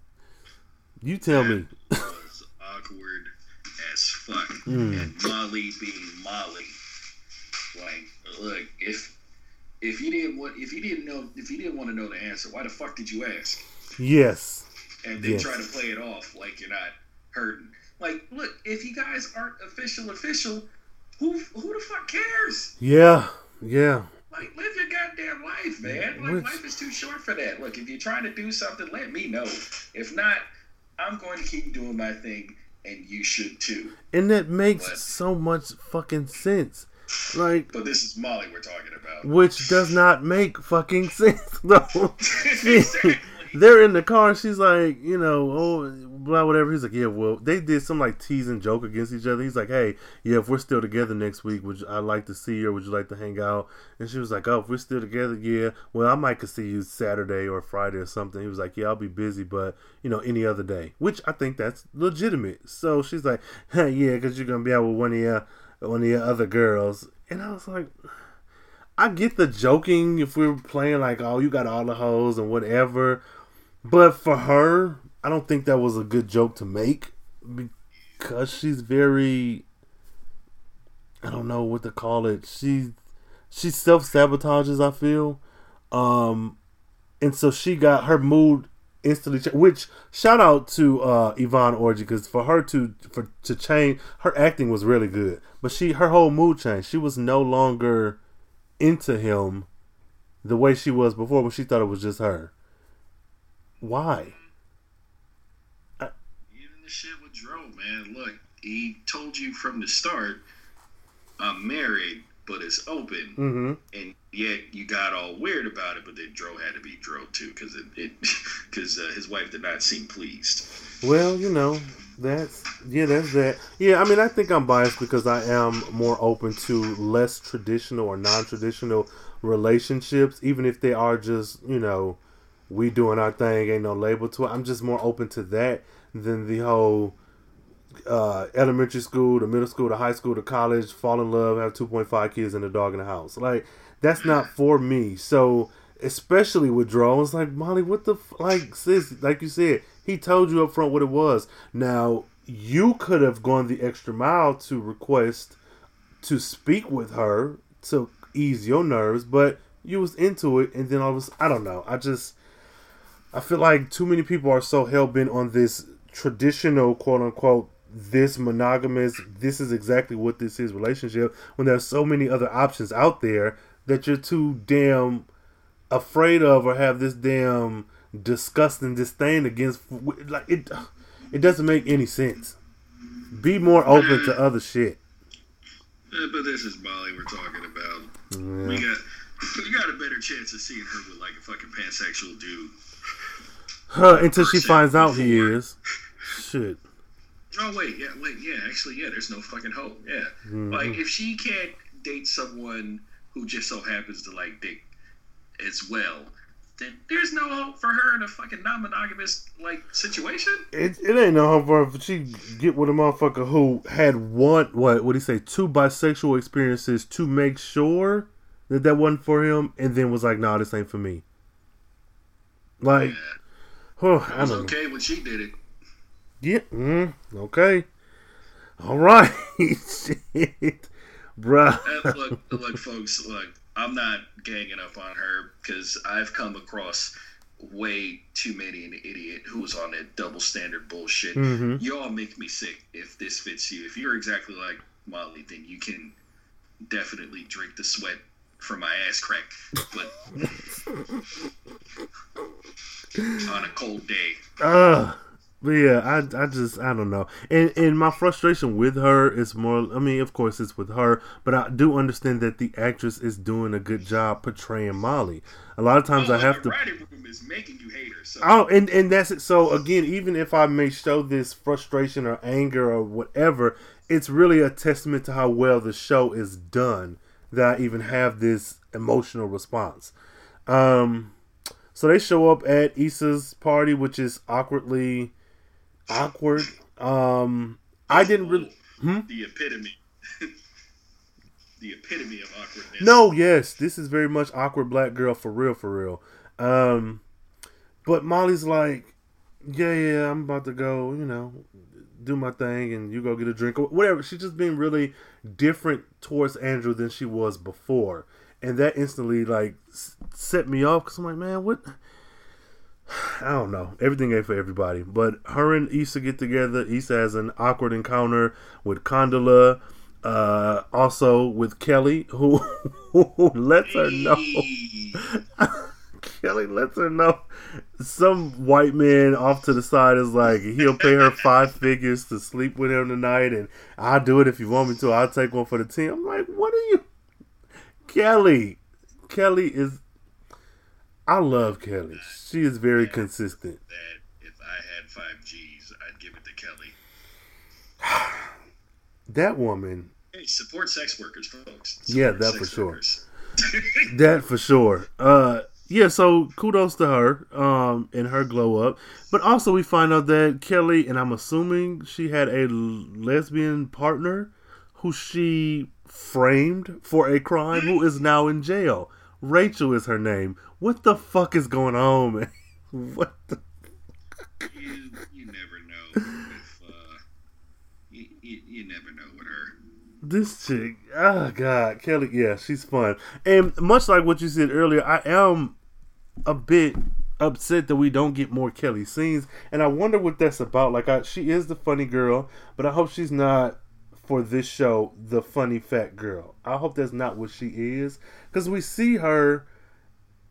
you tell me. was awkward as fuck. Mm. And Molly being Molly. Like, look, if if you didn't want if you didn't know if you didn't want to know the answer, why the fuck did you ask? Yes. And then yes. try to play it off like you're not hurting. Like, look, if you guys aren't official official, who who the fuck cares? Yeah, yeah. Like, live your goddamn life, man. Like, Which... life is too short for that. Look, if you're trying to do something, let me know. If not, I'm going to keep doing my thing, and you should too. And that makes but, so much fucking sense. Like, but this is Molly we're talking about, which does not make fucking sense though. exactly they're in the car she's like, you know, oh, blah, whatever. He's like, yeah, well, they did some like teasing joke against each other. He's like, hey, yeah, if we're still together next week, would you, I'd like to see you or would you like to hang out? And she was like, oh, if we're still together, yeah, well, I might could see you Saturday or Friday or something. He was like, yeah, I'll be busy, but, you know, any other day, which I think that's legitimate. So she's like, hey, yeah, because you're going to be out with one of your, one of the other girls. And I was like, I get the joking if we're playing like, oh, you got all the hoes and whatever. But for her, I don't think that was a good joke to make because she's very I don't know what to call it. She she self sabotages, I feel. Um and so she got her mood instantly which shout out to uh Yvonne Orji because for her to for to change her acting was really good. But she her whole mood changed. She was no longer into him the way she was before when she thought it was just her. Why? Even the shit with Dro, man. Look, he told you from the start, I'm married, but it's open. Mm-hmm. And yet you got all weird about it, but then Dro had to be Dro too, because it because uh, his wife did not seem pleased. Well, you know, that's yeah, that's that. Yeah, I mean, I think I'm biased because I am more open to less traditional or non-traditional relationships, even if they are just you know we doing our thing, ain't no label to it. I'm just more open to that than the whole uh, elementary school, the middle school, the high school, the college, fall in love, have 2.5 kids and a dog in the house. Like that's not for me. So especially with drones, like Molly, what the f-? like sis, like you said, he told you up front what it was. Now you could have gone the extra mile to request to speak with her to ease your nerves, but you was into it, and then I was I don't know. I just I feel like too many people are so hell bent on this traditional quote unquote this monogamous this is exactly what this is relationship when there's so many other options out there that you're too damn afraid of or have this damn disgusting disdain against like it it doesn't make any sense be more open to other shit yeah, but this is molly we're talking about yeah. we got we got a better chance of seeing her with like a fucking pansexual dude Huh, until she finds out he is. Shit. Oh wait, yeah, wait, yeah. Actually, yeah. There's no fucking hope. Yeah, mm-hmm. like if she can't date someone who just so happens to like dick as well, then there's no hope for her in a fucking non-monogamous like situation. It, it ain't no hope for her. If she get with a motherfucker who had one what what do you say two bisexual experiences to make sure that that wasn't for him, and then was like, nah, this ain't for me. Like. Yeah Oh, I I was don't know. okay when she did it. Yeah. Mm, okay. All right. Shit. Bruh. Look, look, folks. Look, I'm not ganging up on her because I've come across way too many an idiot who was on that double standard bullshit. Mhm. Y'all make me sick. If this fits you, if you're exactly like Molly, then you can definitely drink the sweat from my ass crack. But on a cold day, Uh, but yeah, I, I just I don't know, and and my frustration with her is more. I mean, of course, it's with her, but I do understand that the actress is doing a good job portraying Molly. A lot of times I have to. writing room is making you hate her. So Oh, and and that's it. So again, even if I may show this frustration or anger or whatever, it's really a testament to how well the show is done that I even have this emotional response. Um, so they show up at Issa's party, which is awkwardly awkward. Um, I didn't really. Hmm? the epitome, the epitome of awkwardness. No, yes, this is very much awkward black girl for real, for real. Um, but Molly's like, yeah, yeah, I'm about to go, you know, do my thing, and you go get a drink or whatever. She's just being really different towards Andrew than she was before, and that instantly like set me off because I'm like, man, what? I don't know. Everything ain't for everybody. But her and Issa get together. Issa has an awkward encounter with Condola. Uh, also with Kelli, who, who lets her know. Kelli lets her know some white man off to the side is like he'll pay her five figures to sleep with him tonight, and I'll do it if you want me to. I'll take one for the team. I'm like, what are you, Kelli? Kelli is. I love Kelli. She is very consistent. that if I had five G's, I'd give it to Kelli. That woman, Hey, support sex workers, folks. Yeah, that for sure. that for sure. Uh, yeah. So kudos to her, um, and her glow up. But also we find out that Kelli, and I'm assuming she had a lesbian partner who she framed for a crime, who is now in jail. Rachel is her name. What the fuck is going on, man? What the? you, you never know if uh, you, you, you never know with her. This chick, oh god, Kelli, yeah, she's fun. And much like what you said earlier, I am a bit upset that we don't get more Kelli scenes, and I wonder what that's about. Like, I, she is the funny girl, but I hope she's not for this show the funny fat girl. I hope that's not what she is, because we see her,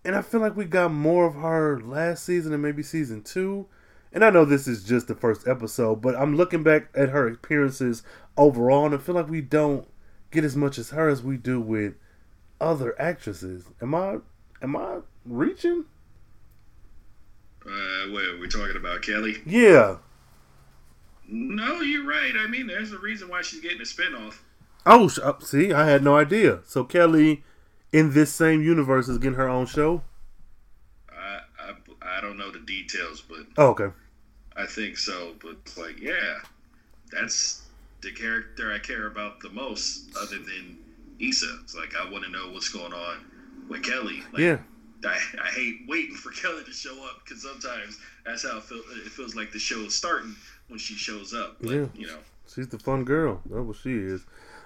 and I feel like we got more of her last season and maybe season two. And I know this is just the first episode, but I'm looking back at her appearances overall, and I feel like we don't get as much as her as we do with other actresses. Am I am I reaching? Uh, wait, we're talking about Kelli? Yeah. No, you're right. I mean, there's a reason why she's getting a spinoff. Oh, uh, see, I had no idea. So Kelli, in this same universe, is getting her own show. I, I, I don't know the details, but Oh, okay. I think so. But like, yeah, that's the character I care about the most, other than Issa. It's like I want to know what's going on with Kelli. Like, Yeah. I, I hate waiting for Kelli to show up because sometimes that's how it, feel, it feels like the show is starting when she shows up. But, Yeah. you know, She's the fun girl. That's what she is.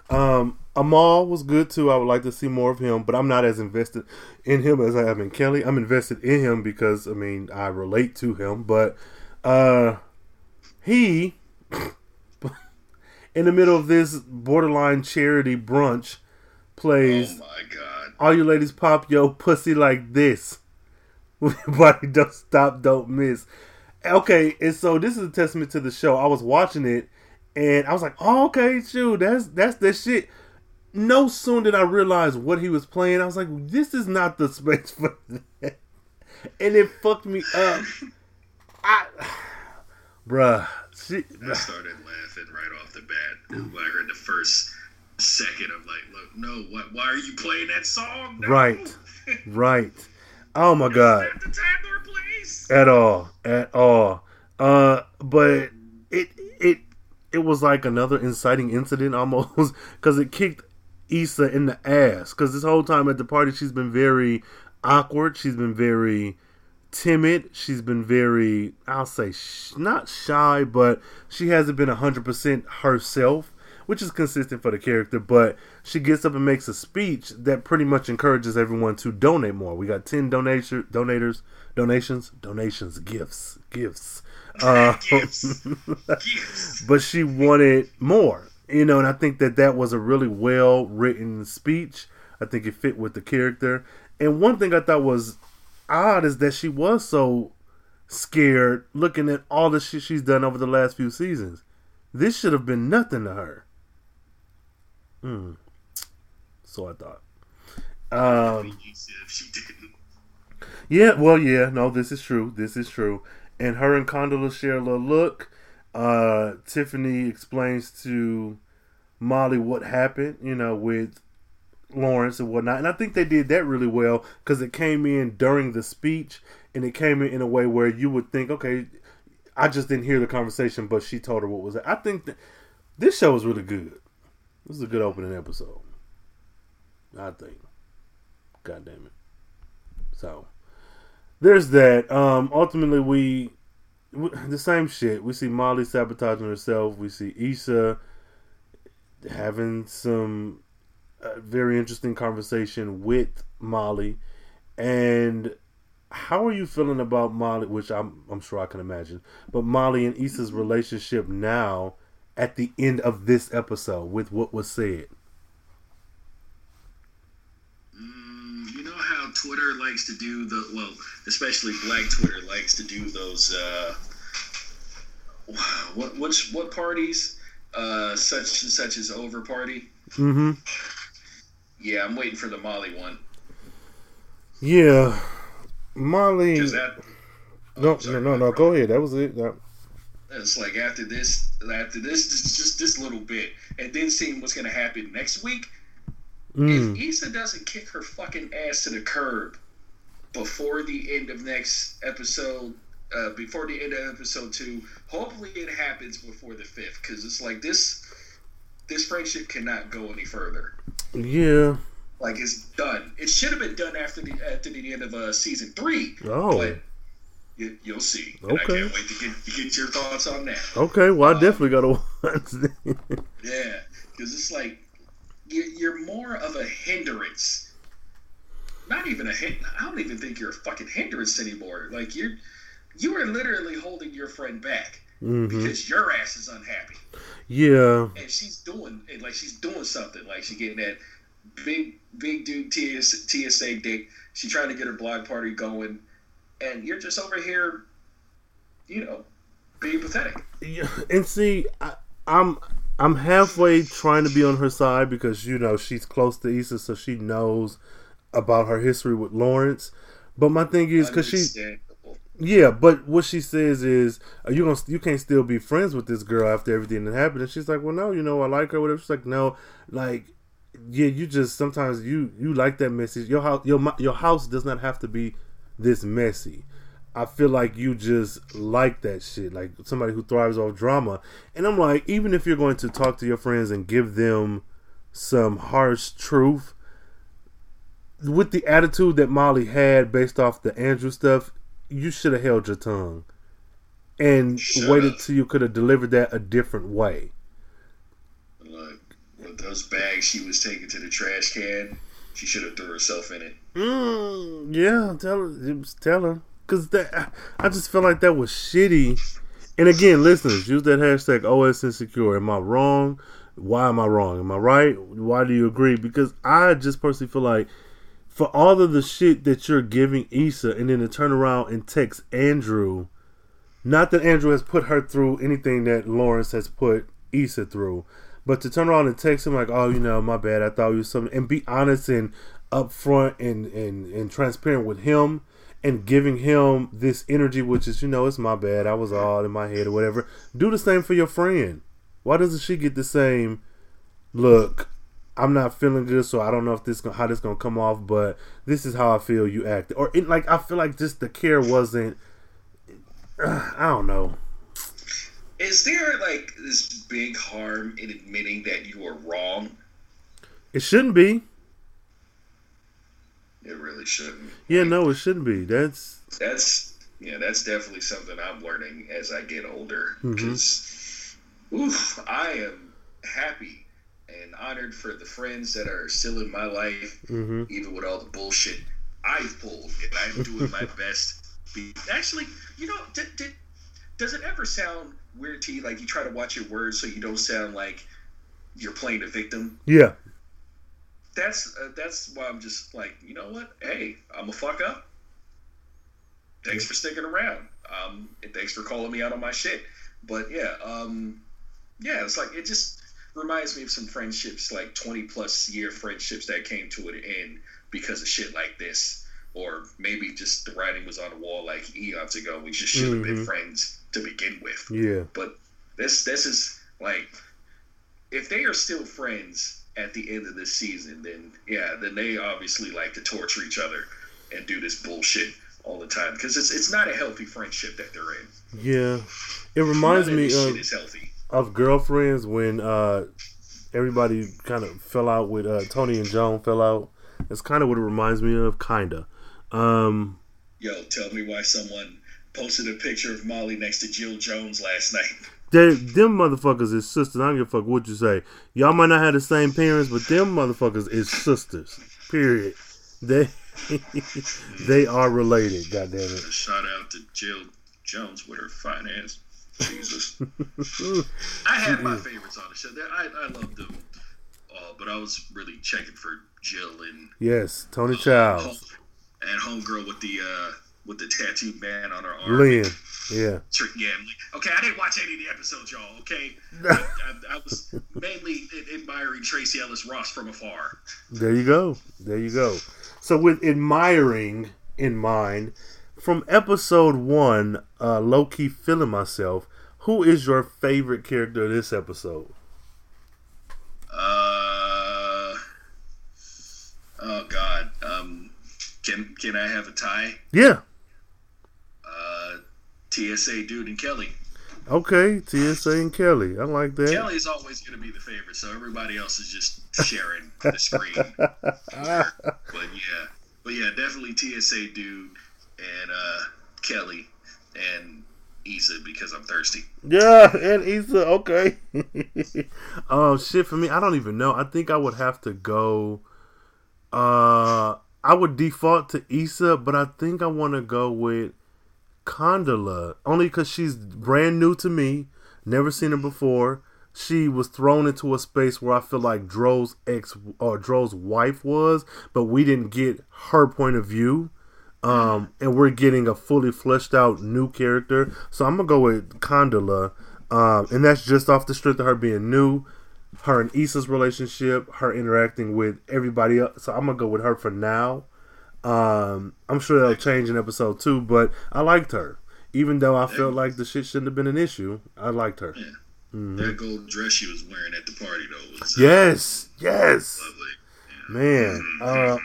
Um, Amal was good too. I would like to see more of him, but I'm not as invested in him as I am in Kelli. I'm invested in him because I mean I relate to him, but uh, he in the middle of this borderline charity brunch plays. oh my god, All you ladies pop yo pussy like this. Everybody don't stop, don't miss. Okay, and so this is a testament to the show. I was watching it and I was like, oh, okay, shoot, that's that's the shit. No sooner did I realize what he was playing, I was like, this is not the space for that. And it fucked me up. I bruh. I started laughing right off the bat when I heard the first second of like, look, no, what? Why are you playing that song? No. Right. Right. Oh my god. At all. At all. Uh but it it it was like another inciting incident almost cuz it kicked Issa in the ass cuz this whole time at the party she's been very awkward, she's been very timid. She's been very, I'll say, sh- not shy, but she hasn't been 100% herself, which is consistent for the character. But she gets up and makes a speech that pretty much encourages everyone to donate more. We got 10 donation, donators, donations, donations, gifts, gifts. Uh, but she wanted more, you know, and I think that that was a really well written speech. I think it fit with the character. And one thing I thought was odd is that she was so scared looking at all the shit she's done over the last few seasons. This should have been nothing to her. Hmm. So I thought. Um, yeah, well, yeah, no, this is true. This is true. And her and Condola share a look. Uh, Tiffany explains to Molly what happened, you know, with Lawrence and whatnot. And I think they did that really well because it came in during the speech and it came in in a way where you would think, okay, I just didn't hear the conversation, but she told her what was it. I think that this show was really good. This is a good opening episode. I think. God damn it. So there's that. Um, ultimately, we, we the same shit. We see Molly sabotaging herself. We see Issa having some uh, very interesting conversation with Molly. And how are you feeling about Molly? Which I'm I'm sure I can imagine. But Molly and Issa's relationship now at the end of this episode with what was said. Mm, you know how Twitter likes to do the well, especially Black Twitter likes to do those. Uh, what which what parties? Uh, such and such as over party. Mm-hmm. Yeah, I'm waiting for the Molly one. Yeah, Molly. That, oh, no, sorry, no, no, no. Go ahead. That was it. That... It's like after this, after this, just, just this little bit, and then seeing what's going to happen next week. Mm. If Issa doesn't kick her fucking ass to the curb before the end of next episode, uh, before the end of episode two, hopefully it happens before the fifth, because it's like this. This friendship cannot go any further. Yeah. Like it's done. It should have been done after the after the end of uh, season three. Oh. But you, will see. And okay. I can't wait to get to get your thoughts on that. Okay. Well, I um, definitely got to watch. yeah, because it's like you're more of a hindrance. Not even a hint. I don't even think you're a fucking hindrance anymore. Like you're, you are literally holding your friend back mm-hmm. because your ass is unhappy. Yeah. And she's doing like she's doing something. Like she getting that big big dude TS, TSA date. She trying to get her blog party going, and you're just over here, you know, being pathetic. Yeah, and see, I, I'm I'm halfway trying to be on her side because you know she's close to Issa, so she knows about her history with Lawrence. But my thing is because she yeah, but what she says is, are you gonna you can't still be friends with this girl after everything that happened? And she's like, well, no, you know, I like her. Whatever. She's like, no, like, yeah, you just sometimes you you like that message. Your house your your house does not have to be this messy. I feel like you just like that shit, like somebody who thrives off drama. And I'm like, even if you're going to talk to your friends and give them some harsh truth, with the attitude that Molly had based off the Andrew stuff, you should have held your tongue and Shut waited up. till you could have delivered that a different way. Look, with those bags she was taking to the trash can, she should have threw herself in it. Mm, yeah, tell her. Tell her. Because that, I just feel like that was shitty. And again, listeners, use that hashtag OS Insecure. Am I wrong? Why am I wrong? Am I right? Why do you agree? Because I just personally feel like for all of the shit that you're giving Issa and then to turn around and text Andrew, not that Andrew has put her through anything that Lawrence has put Issa through, but to turn around and text him like, oh, you know, my bad, I thought you was something, and be honest and upfront and, and, and transparent with him and giving him this energy, which is, you know, it's my bad, I was all in my head or whatever. Do the same for your friend. Why doesn't she get the same look? I'm not feeling good, so I don't know if this how this gonna come off, but this is how I feel you act. Or it, like I feel like just the care wasn't. Uh, I don't know. Is there like this big harm in admitting that you were wrong? It shouldn't be. It really shouldn't. Yeah, no, it shouldn't be. That's That's yeah, that's definitely something I'm learning as I get older. Because, oof, I am happy and honored for the friends that are still in my life, Mhm. even with all the bullshit I've pulled, and I'm doing my best. Be actually, you know, did, did, does it ever sound weird to you? Like you try to watch your words so you don't sound like you're playing a victim. yeah, That's uh, that's why I'm just like, you know what? Hey, I'm a fuck up. Thanks for sticking around. Um, and thanks for calling me out on my shit. But yeah, um, yeah, it's like it just reminds me of some friendships, like 20 plus year friendships that came to an end because of shit like this, or maybe just the writing was on the wall like eons ago. We just should have been Mhm. friends to begin with. yeah, But this this is like if they are still friends at the end of this season, then yeah, then they obviously like to torture each other and do this bullshit all the time because it's it's not a healthy friendship that they're in. yeah. It reminds me of shit is healthy. of girlfriends when uh everybody kind of fell out with uh Toni and Joan fell out. It's kind of what it reminds me of, kinda. Um, Yo, tell me why someone posted a picture of Molly next to Jill Jones last night. They, them motherfuckers is sisters. I don't give a fuck what you say. Y'all might not have the same parents, but them motherfuckers is sisters. Period. They they are related. God damn it. Shout out to Jill Jones with her fine ass. Jesus. I had my favorites on the show. I, I loved them all, but I was really checking for Jill and Yes, Toni home, Childs, and homegirl with the uh, with the tattooed man on her arm. Lynn. Yeah, Yeah, okay, I didn't watch any of the episodes, y'all. Okay, I, I, I was mainly admiring Tracee Ellis Ross from afar. there you go. There you go. So with admiring in mind, from episode one, uh, low key feeling myself. Who is your favorite character of this episode? Uh, oh God, um, can can I have a tie? Yeah. TSA dude and Kelli. Okay, TSA and Kelli. I like that. Kelli is always going to be the favorite, so everybody else is just sharing the screen. But yeah, but yeah, definitely TSA dude and uh, Kelli and Issa because I'm thirsty. Yeah, and Issa, okay. um, shit for me, I don't even know. I think I would have to go. Uh, I would default to Issa, but I think I want to go with Condola only because she's brand new to me. Never seen her before. She was thrown into a space where I feel like Dro's ex or Dro's wife was, but we didn't get her point of view. Um, and we're getting a fully fleshed out new character. So I'm gonna go with Condola, um, and that's just off the strength of her being new, her and Issa's relationship, her interacting with everybody else. So I'm gonna go with her for now. Um, I'm sure that'll change in episode two, but I liked her, even though I felt like the shit shouldn't have been an issue. I liked her. Mhm. That gold dress she was wearing at the party though was uh, Yes, yes, lovely. man. Uh,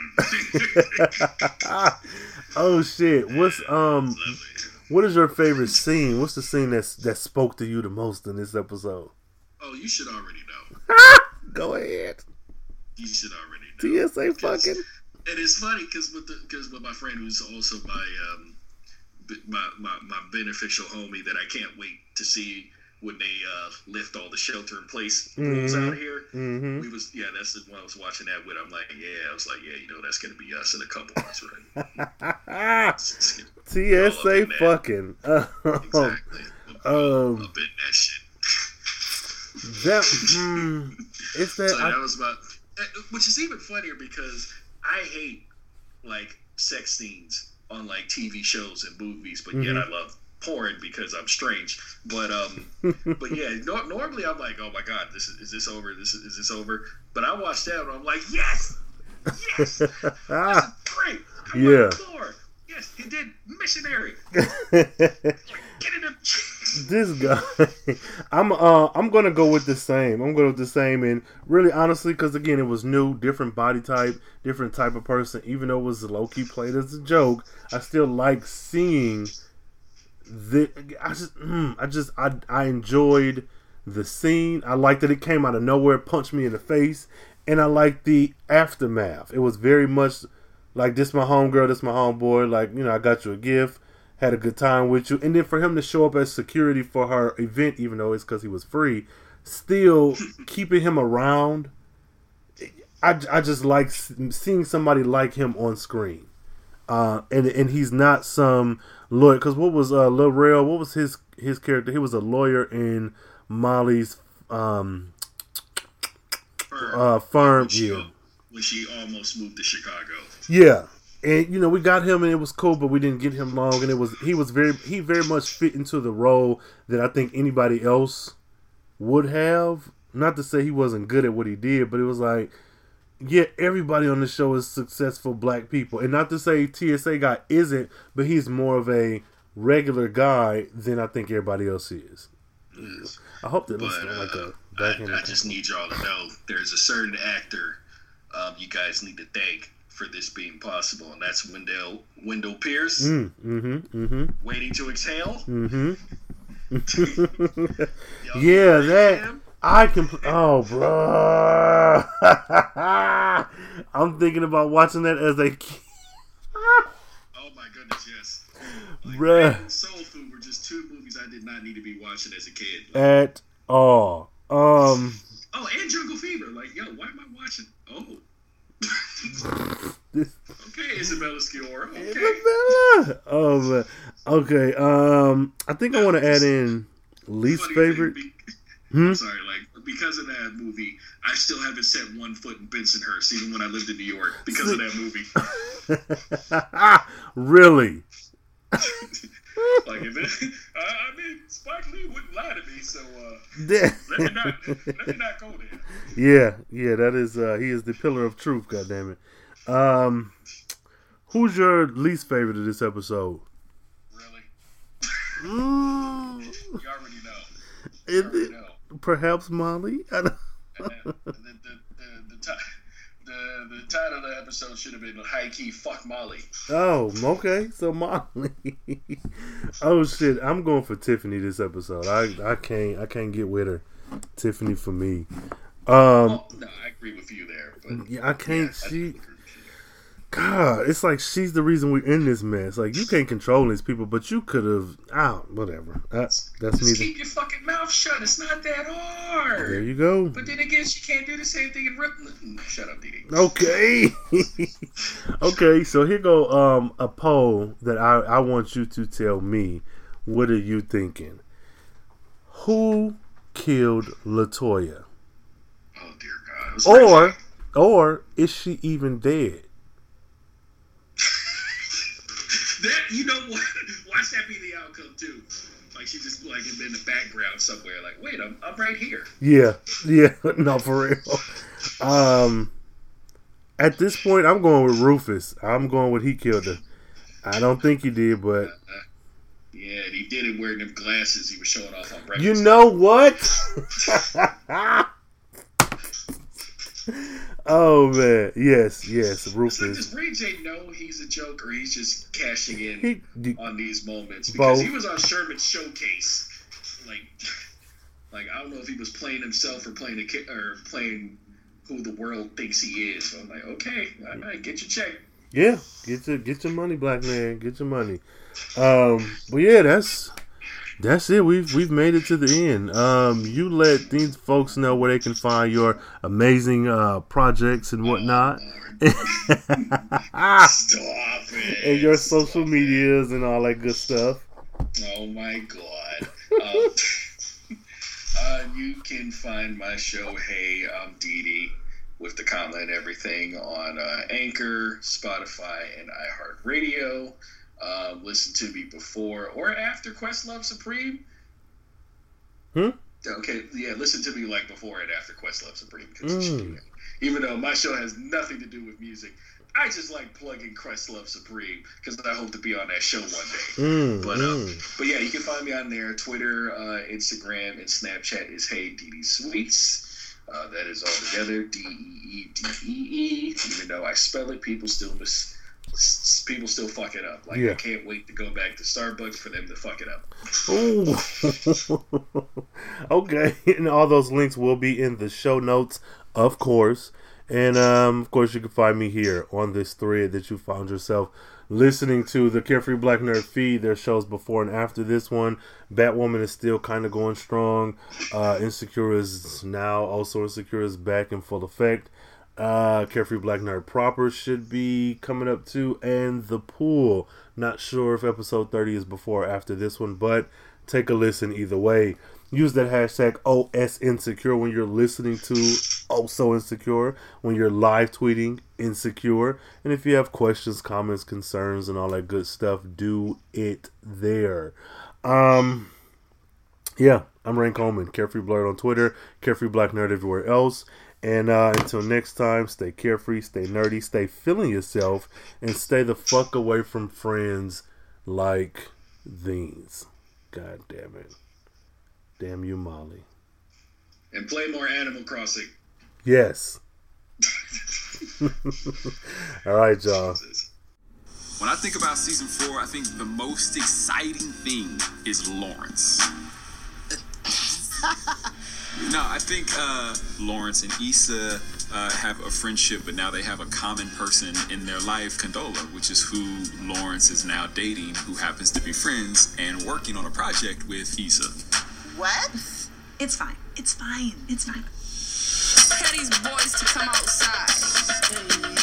oh shit! What's um? What is your favorite scene? What's the scene that's that spoke to you the most in this episode? Oh, you should already know. Go ahead. You should already know. TSA fucking. And it's funny because with the because with my friend who's also my um my, my my beneficial homie that I can't wait to see when they uh lift all the shelter in place rules Mhm. out here. Mhm. We was yeah, that's the one I was watching that with. I'm like, yeah, I was like, yeah, you know, that's gonna be us in a couple months, right? TSA fucking. exactly. Um, Up in that shit. that hmm, it's that. so I- that was about, eh, which is even funnier because I hate like sex scenes on like TV shows and movies, but yet Mhm. I love porn because I'm strange. But um, but yeah, no, normally I'm like, oh my god, this is, is this over? This is, is this over? But I watched that and I'm like, yes, yes, is great. I want Yeah. more. Yes, he did missionary. Get up. This guy i'm uh i'm gonna go with the same. I'm gonna with the same and really honestly because again it was new different body type different type of person. Even though it was low-key played as a joke i still like seeing the i just mm, i just I, I enjoyed the scene. I liked that it came out of nowhere punched me in the face and i liked the aftermath. It was very much like this my homegirl, this my homeboy. Like you know, I got you a gift, had a good time with you, and then for him to show up as security for her event, even though it's because he was free, still keeping him around. I, I just like seeing somebody like him on screen, uh, and and he's not some lawyer. Because what was uh, Lil Rel? What was his his character? He was a lawyer in Molly's um, uh, firm. Yeah when she almost moved to Chicago. Yeah. And you know we got him and it was cool, but we didn't get him long, and it was he was very he very much fit into the role that I think anybody else would have. Not to say he wasn't good at what he did, but it was like, yeah, everybody on the show is successful black people, and not to say TSA guy isn't, but he's more of a regular guy than I think everybody else is. Yes. I hope that looks uh, like a. I, I just need y'all to know there's a certain actor um, you guys need to thank for this being possible, and that's Wendell Wendell Pierce. Mm, mm-hmm, mm-hmm. Waiting to exhale. Mm-hmm. yeah, that I can. Oh, bro, I'm thinking about watching that as a. kid. oh my goodness, yes. Like, Bruh. Soul Food were just two movies I did not need to be watching as a kid. At all. Um. Oh, and Jungle Fever. Like, yo, why am I watching? Oh. Okay, Isabella Sciorra. Okay. Isabella. Oh man. Okay. Um, I think I want to add in least favorite. Be- hmm? Sorry, like because of that movie, I still haven't set one foot in Bensonhurst, even when I lived in New York, because of that movie. really? like if it, I, I mean, Spike Lee wouldn't lie to me, so uh, let me not let me not go there. Yeah, yeah, that is uh, he is the pillar of truth. God damn it. Um, who's your least favorite of this episode? Really? Mm. you already know. You already know. Perhaps Molly. I don't. the, the, the, the, the, the the title of the episode should have been high key fuck Molly. Oh, okay. So Molly. oh shit, I'm going for Tiffany this episode. I I can't I can't get with her. Tiffany for me. Um, well, no, I agree with you there. But yeah, I can't. Yeah, she. God, it's like she's the reason we're in this mess. Like you can't control these people, but you could have. Ah, whatever. That's that's Just neither. keep your fucking mouth shut. It's not that hard. There you go. But then again, she can't do the same thing in Brooklyn. Shut up, Didi. Okay. okay, so here go um a poll that I I want you to tell me. What are you thinking? Who killed Latoya? Oh dear God. Or or is she even dead? That you know what? Watch that be the outcome too. Like she just like in the background somewhere. Like, wait, I'm I'm right here. Yeah, yeah, no, for real. Um, at this point, I'm going with Rufus. I'm going with he killed her. I don't think he did, but. Uh, uh, yeah, and he did it wearing them glasses he was showing off on breakfast. You know what? Oh man, yes, yes, Rufus. does Ray J know he's a joke, or he's just cashing in he, on these moments? Because both. he was on Sherman's showcase, like, like I don't know if he was playing himself or playing a kid or playing who the world thinks he is. So I'm like, okay, all right, get your check. Yeah, get your get your money, black man, get your money. Um, but yeah, that's that's it. We've we've made it to the end. Um, you let these folks know where they can find your amazing uh, projects and whatnot. Stop it. And your social medias and all that good stuff. Oh my god. Uh, uh, you can find my show, Hey, I'm Didi, with the comment and everything on uh, Anchor, Spotify, and iHeartRadio. Um, listen to me before or after Questlove Supreme. Hmm? Okay, yeah, listen to me like before and after Questlove Supreme. Mm. Even though my show has nothing to do with music, I just like plugging Questlove Supreme because I hope to be on that show one day. Mm, but um, mm. but yeah, you can find me on there. Twitter, uh, Instagram, and Snapchat is Hey Didi Sweets. Uh, that is all together D E E D E E. Even though I spell it, people still miss people still fuck it up. Like yeah. I can't wait to go back to Starbucks for them to fuck it up. okay, and all those links will be in the show notes, of course. And um, of course, you can find me here on this thread that you found yourself listening to the Carefree Black Nerd feed. Their shows before and after this one. Batwoman is still kind of going strong. Uh, Insecure is now also Insecure is back in full effect. Uh, Carefree Black Nerd proper should be coming up too, and the pool. Not sure if episode 30 is before or after this one, but take a listen either way. Use that hashtag OS Insecure when you're listening to Oh So Insecure, when you're live tweeting Insecure. And if you have questions, comments, concerns, and all that good stuff, do it there. Um, yeah, I'm Rain Coleman, Carefree Blerd on Twitter, Carefree Black Nerd everywhere else. And uh, until next time, stay carefree, stay nerdy, stay feeling yourself, and stay the fuck away from friends like these. God damn it. Damn you, Molly. And play more Animal Crossing. Yes. All right, y'all. When I think about season four, I think the most exciting thing is Lawrence. no, I think uh, Lawrence and Issa uh, have a friendship, but now they have a common person in their life, Condola, which is who Lawrence is now dating, who happens to be friends and working on a project with Issa. What? It's fine. It's fine. It's fine. Tell these boys to come outside.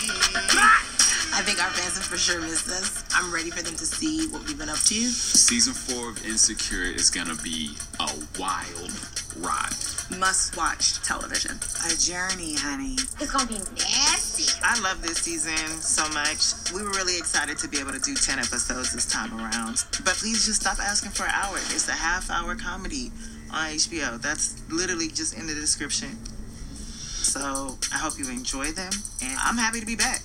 I think our fans have for sure missed us. I'm ready for them to see what we've been up to. Season four of Insecure is gonna be a wild ride. Must watch television. A journey, honey. It's gonna be nasty. I love this season so much. We were really excited to be able to do 10 episodes this time around. But please just stop asking for an hour. It's a half hour comedy on HBO. That's literally just in the description. So I hope you enjoy them. And I'm happy to be back.